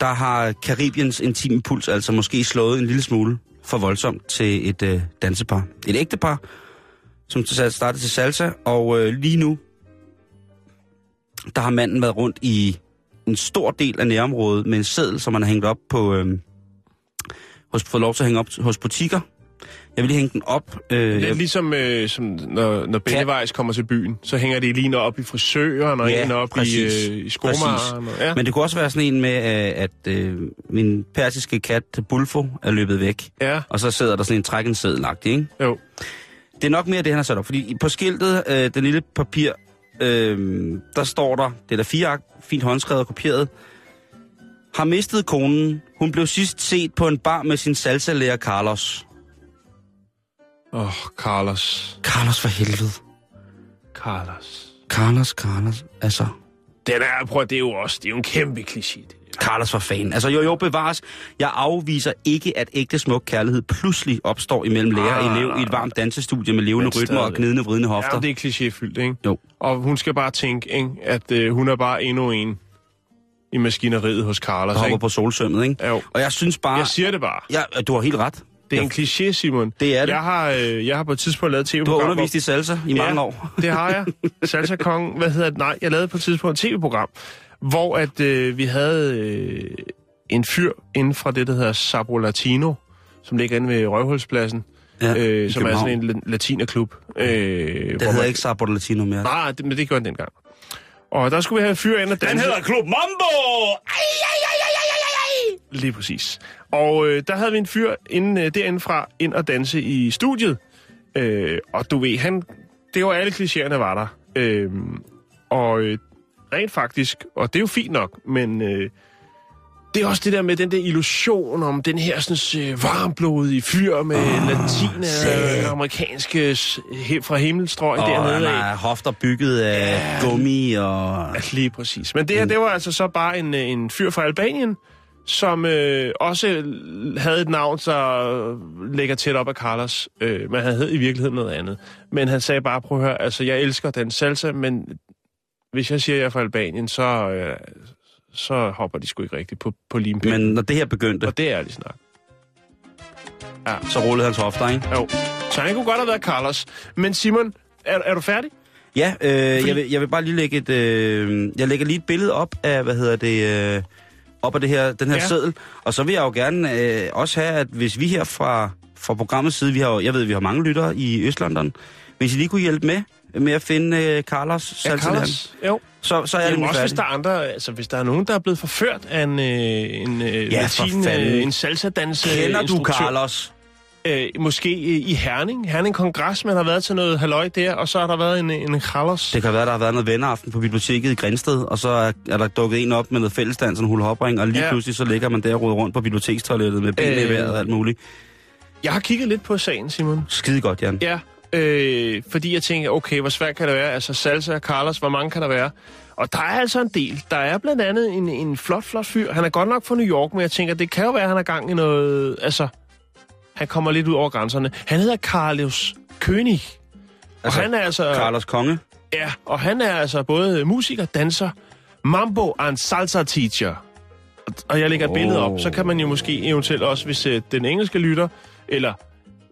B: der har Karibiens intime puls altså måske slået en lille smule for voldsomt til et øh, dansepar. Et ægtepar, som startede til salsa, og øh, lige nu, der har manden været rundt i en stor del af nærområdet med en seddel, som han har hængt op på, øh, hos, fået lov til at hænge op hos butikker. Jeg vil lige hænge den op. Øh,
A: det er
B: jeg-
A: ligesom, øh, som når, når Bellevejs kommer til byen, så hænger de lige op i frisøren, og
B: Ja,
A: en op
B: præcis.
A: i, øh, i skomaren. Og, ja.
B: Men det kunne også være sådan en med, øh, at øh, min persiske kat Bulfo er løbet væk.
A: ja,
B: Og så sidder der sådan en trækken sædelagtig, ikke?
A: jo.
B: Det er nok mere det, han har sat op. Fordi på skiltet, øh, den lille papir, øh, der står der, det er der fire ark, fint håndskrevet og kopieret. Har mistet konen. Hun blev sidst set på en bar med sin salsa-lærer Carlos.
A: Åh, oh, Carlos.
B: Carlos for helvede.
A: Carlos.
B: Carlos, Carlos. Altså,
A: Den er, prøv, det er jo også, det er jo en kæmpe kliché.
B: Carlos for fan. Altså jo, jo, bevares. Jeg afviser ikke, at ægte smuk kærlighed pludselig opstår imellem lærer og
A: Ah.
B: elev i et varmt dansestudie med levende rytmer og gnidende, vridende hofter.
A: Ja, det er klichéfyldt, ikke?
B: Jo.
A: Og hun skal bare tænke, ikke? at øh, hun er bare endnu en i maskineriet hos Carlos,
B: der hopper
A: ikke?
B: på solsømmet, ikke?
A: Jo.
B: Og jeg synes bare...
A: Jeg siger det bare.
B: Ja, du har helt ret.
A: Det er en
B: Ja,
A: kliché, Simon.
B: Det er det.
A: Jeg har, øh, jeg har på et tidspunkt lavet et
B: Du har
A: tv-program.
B: undervist i salsa i mange år.
A: det har jeg. Salsa Kong, hvad hedder det? Nej, jeg lavede på et tidspunkt et tv-program, hvor at øh, vi havde øh, en fyr inden fra det, der hedder Sabro Latino, som ligger inde ved Røvhulspladsen,
B: Ja,
A: øh, som er sådan en la- latinerklub. Øh,
B: Det hedder
A: man-
B: ikke Sabor Latino mere.
A: Nej, det, men det gjorde den dengang. Og der skulle vi have en fyr ind og danse.
B: Klub Mambo!
A: Lige præcis. Og øh, der havde vi en fyr inden, øh, derinde fra ind og danse i studiet. Øh, og du ved, han, det var alle klichéerne var der. Øh, og øh, rent faktisk, og det er jo fint nok, men øh, det er også det der med den der illusion om den her sådan, øh, varmblodige fyr med oh, latine
B: sag.
A: amerikanske s- he, fra himmelstrøg
B: Og han
A: dernede af.
B: har hofter bygget af gummi og...
A: Ja, lige præcis. Men det her, det var altså så bare en, øh, en fyr fra Albanien, som øh, også havde et navn, der ligger tæt op af Carlos. Øh, men han hed i virkeligheden noget andet. Men han sagde bare, prøv at høre, altså jeg elsker den salsa, men hvis jeg siger, at jeg er fra Albanien, så, øh, så hopper de sgu ikke rigtigt på, på limpinden.
B: Men når det her begyndte,
A: Og det er ærlig snak.
B: så rullede hans hofter, ikke?
A: Jo. Så han kunne godt have været Carlos. Men Simon, er, er du færdig?
B: Ja, øh,
A: Fordi-
B: jeg, vil, jeg vil bare lige lægge et... Øh, jeg lægger lige et billede op af, hvad hedder det... Øh, op af det her, den her
A: Ja.
B: ja. seddel. Og så vil jeg jo gerne øh, også have, at hvis vi her fra, fra programmets side, vi har jeg ved, vi har mange lyttere i Øst-London, hvis I lige kunne hjælpe med med at finde øh, Carlos
A: Ja, Carlos. Jo.
B: Så, så er
A: Jamen
B: nemlig
A: også hvis der er andre, altså hvis der er nogen, der er blevet forført af en, øh, en øh,
B: Ja,
A: latin, øh, en salsa-dans
B: Kender du Carlos?
A: Øh, måske øh, i Herning. Herning Kongres, man har været til noget halløj der, og så har der været en, en Carlos.
B: Det kan være, der har været noget venneaften på biblioteket i Grænsted, og så er, er der dukket en op med noget fællesdans en hulhopring, og lige
A: Ja.
B: pludselig så ligger man der og rundt på bibliotekstoilettet med benene øh... i
A: Øh.
B: vejret og alt muligt.
A: Jeg har kigget lidt på sagen, Simon.
B: Skide godt, Jan.
A: Ja, øh, fordi jeg tænker, okay, hvor svært kan det være? Altså salsa og Carlos, hvor mange kan der være? Og der er altså en del. Der er blandt andet en, en flot, flot fyr. Han er godt nok fra New York, men jeg tænker, det kan jo være, at han har gang i noget... Altså, han kommer lidt ud over grænserne. Han hedder Carlos König. Altså, og han er altså...
B: Carlos Konge.
A: Ja, og han er altså både musiker, danser, mambo og en salsa teacher. Og- jeg lægger et
B: Oh.
A: billede op, så kan man jo måske eventuelt også, hvis øh, den engelske lytter, eller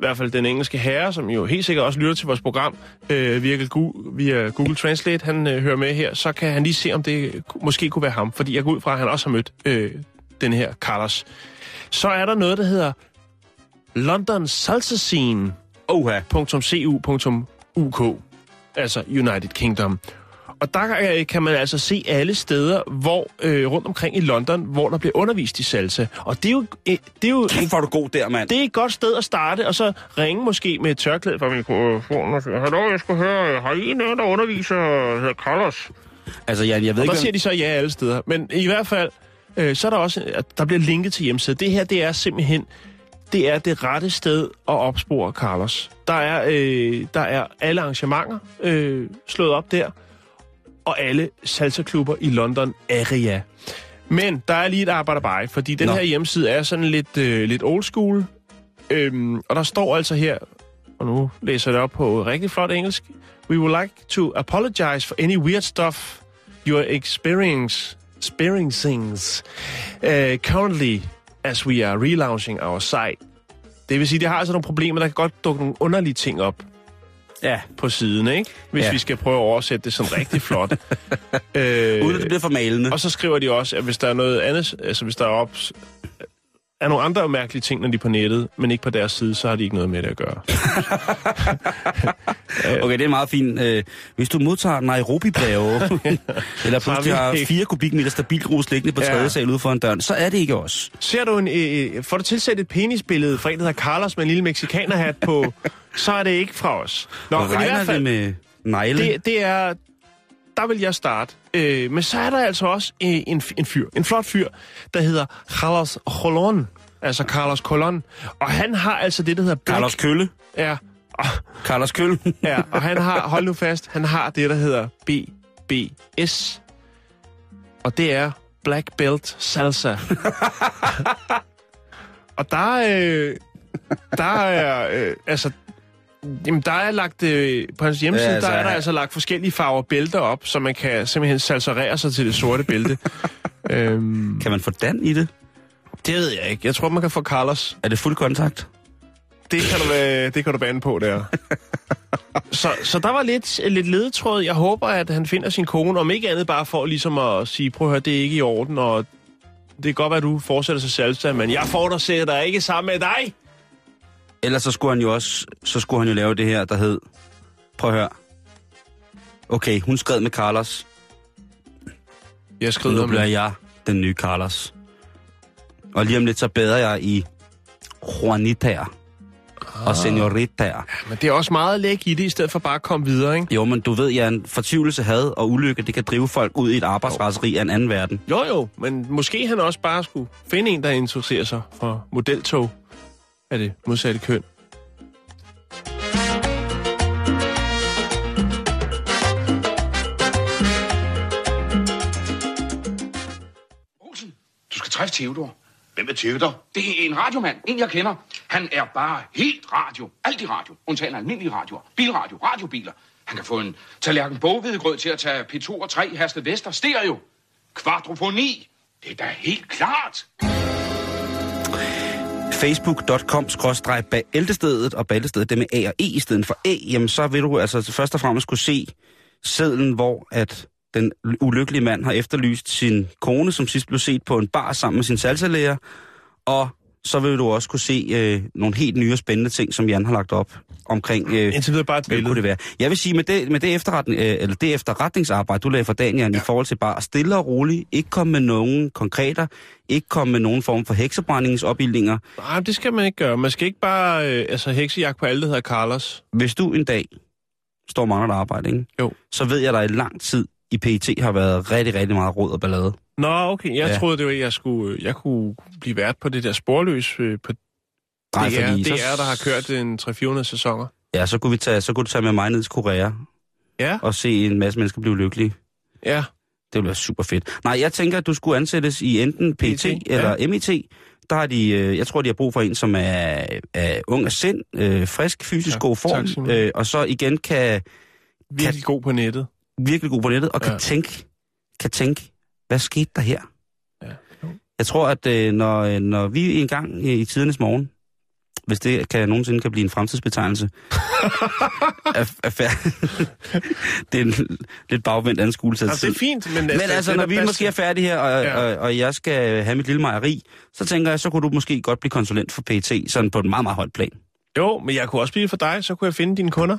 A: hvert fald den engelske herre, som jo helt sikkert også lytter til vores program øh, via, Google, via Google Translate, han øh, hører med her, så kan han lige se, om det måske kunne være ham. Fordi jeg går ud fra, at han også har mødt øh, den her Carlos. Så er der noget, der hedder London Salsa Scene
B: Oha.
A: .cu.uk, altså United Kingdom. Og der øh, kan man altså se alle steder, hvor øh, rundt omkring i London, hvor der bliver undervist i salsa. Og det er jo, øh, det er jo
B: Kæft, hvor du god der, mand.
A: det er et godt sted at starte, og så ringe måske med et tørklæde fra mikrofonen og sige, Hallo, jeg skulle høre, har I en, der underviser, der hedder Carlos?
B: Altså, Jan, jeg ved
A: Og der
B: ikke...
A: siger de så ja alle steder. Men i hvert fald, øh, så er der også, der bliver linket til hjemmesiden. Det her, det er simpelthen, det er det rette sted at opspore Carlos. Der er, øh, der er alle arrangementer øh, slået op der, og alle salsa-klubber i London area. Men der er lige et arbejde fordi den
B: Nå.
A: her hjemmeside er sådan lidt, øh, lidt old school. Øhm, og der står altså her, og nu læser jeg det op på rigtig flot engelsk. We would like to apologize for any weird stuff you are experience, experiencing uh, currently as we are relaunching our site. Det vil sige, det har altså nogle problemer. Der kan godt dukke nogle underlige ting op
B: Ja.
A: på siden, ikke? Hvis
B: Ja.
A: vi skal prøve at oversætte det sådan rigtig flot. øh,
B: Uden at det bliver for malende.
A: og så skriver de også, at hvis der er noget andet, altså hvis der er, op, er nogle andre mærkelige ting, når de er på nettet, men ikke på deres side, så har de ikke noget med det at gøre.
B: Okay, det er meget fint. Øh, hvis du modtager Nairobi-breve, eller pludselig har 4 kubikmeter stabilgrus liggende på
A: Ja.
B: tredje sal ude foran døren, så er det ikke os.
A: Ser du en, øh, får du tilsat et penisbillede fra en, der hedder Carlos med en lille mexikanerhat på, så er det ikke fra os. Nå, men i
B: regner
A: hvert fald,
B: det med negle?
A: det, det er... Der vil jeg starte. Øh, men så er der altså også øh, en, en fyr, en flot fyr, der hedder Carlos Colon. Altså Carlos Colon. Og han har altså det, der hedder... Black-
B: Carlos Kølle.
A: Ja, og,
B: Carlos Kølle.
A: ja, og han har, hold nu fast, han har det, der hedder BBS. Og det er Black Belt Salsa. og der, øh, der er, øh, altså, jamen der er lagt, øh, på hans hjemmeside,
B: Ja,
A: ja,
B: altså,
A: der er der
B: han-
A: altså lagt forskellige farver bælter op, så man kan simpelthen salsarere sig til det sorte bælte. øhm,
B: Kan man få Dan i det?
A: det ved jeg ikke. Jeg tror, man kan få Carlos.
B: Er det fuld kontakt?
A: Det kan du, være, det kan du bande på der. så, så der var lidt, lidt ledetråd. Jeg håber, at han finder sin kone, om ikke andet bare for ligesom at sige, prøv at høre, det er ikke i orden, og det kan godt være, at du fortsætter sig salsa, men jeg får dig se dig ikke sammen med dig.
B: Ellers så skulle han jo også, så skulle han jo lave det her, der hed, prøv at høre. Okay, hun skred med Carlos.
A: Jeg
B: Nu
A: skrider
B: bliver jeg den nye Carlos. Og lige om lidt, så bader jeg i Juanitaer og Senoritaer.
A: Men det er også meget læg i det, i stedet for bare at komme videre, ikke?
B: Jo, men du ved, ja, en fortvivlelse, had og ulykke, det kan drive folk ud i et arbejdsraseri af en anden verden.
A: Jo, jo, men måske han også bare skulle finde en, der interesserer sig for modeltog af det modsatte køn.
C: Olsen, du skal træffe Theodor.
D: Hvem er Theodor?
C: Det er en radiomand, en jeg kender. Han er bare helt radio. Alt i radio. Undtagen almindelige radioer. Bilradio, radiobiler. Han kan få en tallerken bogvedgrød til at tage P2 og 3 Herste Vester stereo. kvadrofoni. Det er da helt klart
B: facebook.com bæltestedet og bæltestedet det med A og E i stedet for A, jamen så vil du altså først og fremmest kunne se sedlen, hvor at den ulykkelige mand har efterlyst sin kone, som sidst blev set på en bar sammen med sin salsalærer, og så vil du også kunne se øh, nogle helt nye og spændende ting, som Jan har lagt op omkring, øh,
A: Indtil videre bare et
B: hvad kunne
A: billede.
B: det være. Jeg vil sige, med det, med det, efterretning, øh, eller det efterretningsarbejde, du lagde for Daniel, ja. i forhold til bare stille og roligt, ikke komme med nogen konkreter, ikke komme med nogen form for heksebrændingsopildninger,
A: Nej, det skal man ikke gøre. Man skal ikke bare øh, altså, heksejagt på alle, der hedder Carlos.
B: hvis du en dag står og mangler et arbejde, ikke?
A: Jo.
B: så ved jeg, at der i lang tid i PET har været rigtig, rigtig meget råd og ballade.
A: Nå, okay. Jeg
B: Ja.
A: ja. troede, det var, at jeg, skulle, jeg kunne blive vært på det der sporløs øh, på
B: Nej,
A: DR,
B: fordi
A: DR,
B: så-
A: der har kørt en 300-400 sæsoner.
B: Ja, så kunne, vi tage, så kunne du tage med mig ned til Korea
A: Ja,
B: og se en masse mennesker blive lykkelige.
A: ja.
B: Det ville være super fedt. Nej, jeg tænker, at du skulle ansættes i enten PET, eller MIT. Der har de, øh, jeg tror, de har brug for en, som er, er ung af sind, øh, frisk, fysisk
A: Ja,
B: god form,
A: tak,
B: øh, og så igen kan
A: Virkelig god på nettet.
B: virkelig god på nettet, og kan
A: Ja.
B: tænke, kan tænke, hvad skete der her?
A: Ja. Jo.
B: Jeg tror, at øh, når, øh, når vi en gang i, i tidernes morgen, hvis det kan nogensinde kan blive en fremtidsbetegnelse, er, er det er en lidt bagvendt anskuelse
A: Altså, det er fint, men...
B: Men altså, når vi måske er færdige her, og,
A: Ja.
B: og, og jeg skal have mit lille mejeri, så tænker jeg, så kunne du måske godt blive konsulent for PT, sådan på et meget, meget højt plan.
A: Jo, men jeg kunne også blive for dig, så kunne jeg finde dine kunder.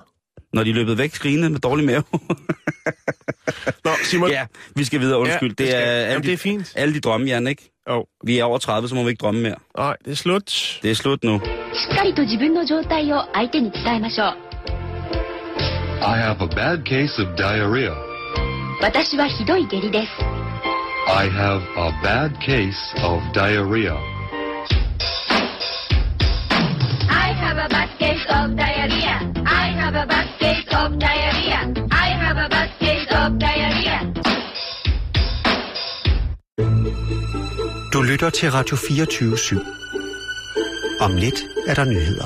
B: Når de løbet væk skrigende med dårlig mave.
A: Nå, Simon.
B: Ja, vi skal videre, undskyld.
A: Ja,
B: det,
A: skal.
B: det, er, alle
A: Jamen,
B: de,
A: det er fint.
B: Alle de drømme, Jan, ikke?
A: Jo. Oh.
B: Vi er over 30, så må vi ikke drømme mere.
A: Nej, det er slut.
B: Det er slut nu.
E: I have a bad case of diarrhea. I have a bad case of diarrhea.
F: I have a bad case of diarrhea have a bad case of diarrhea I have a bad case of diarrhea
G: Du lytter til Radio 24 /7. Om lidt er der nyheder.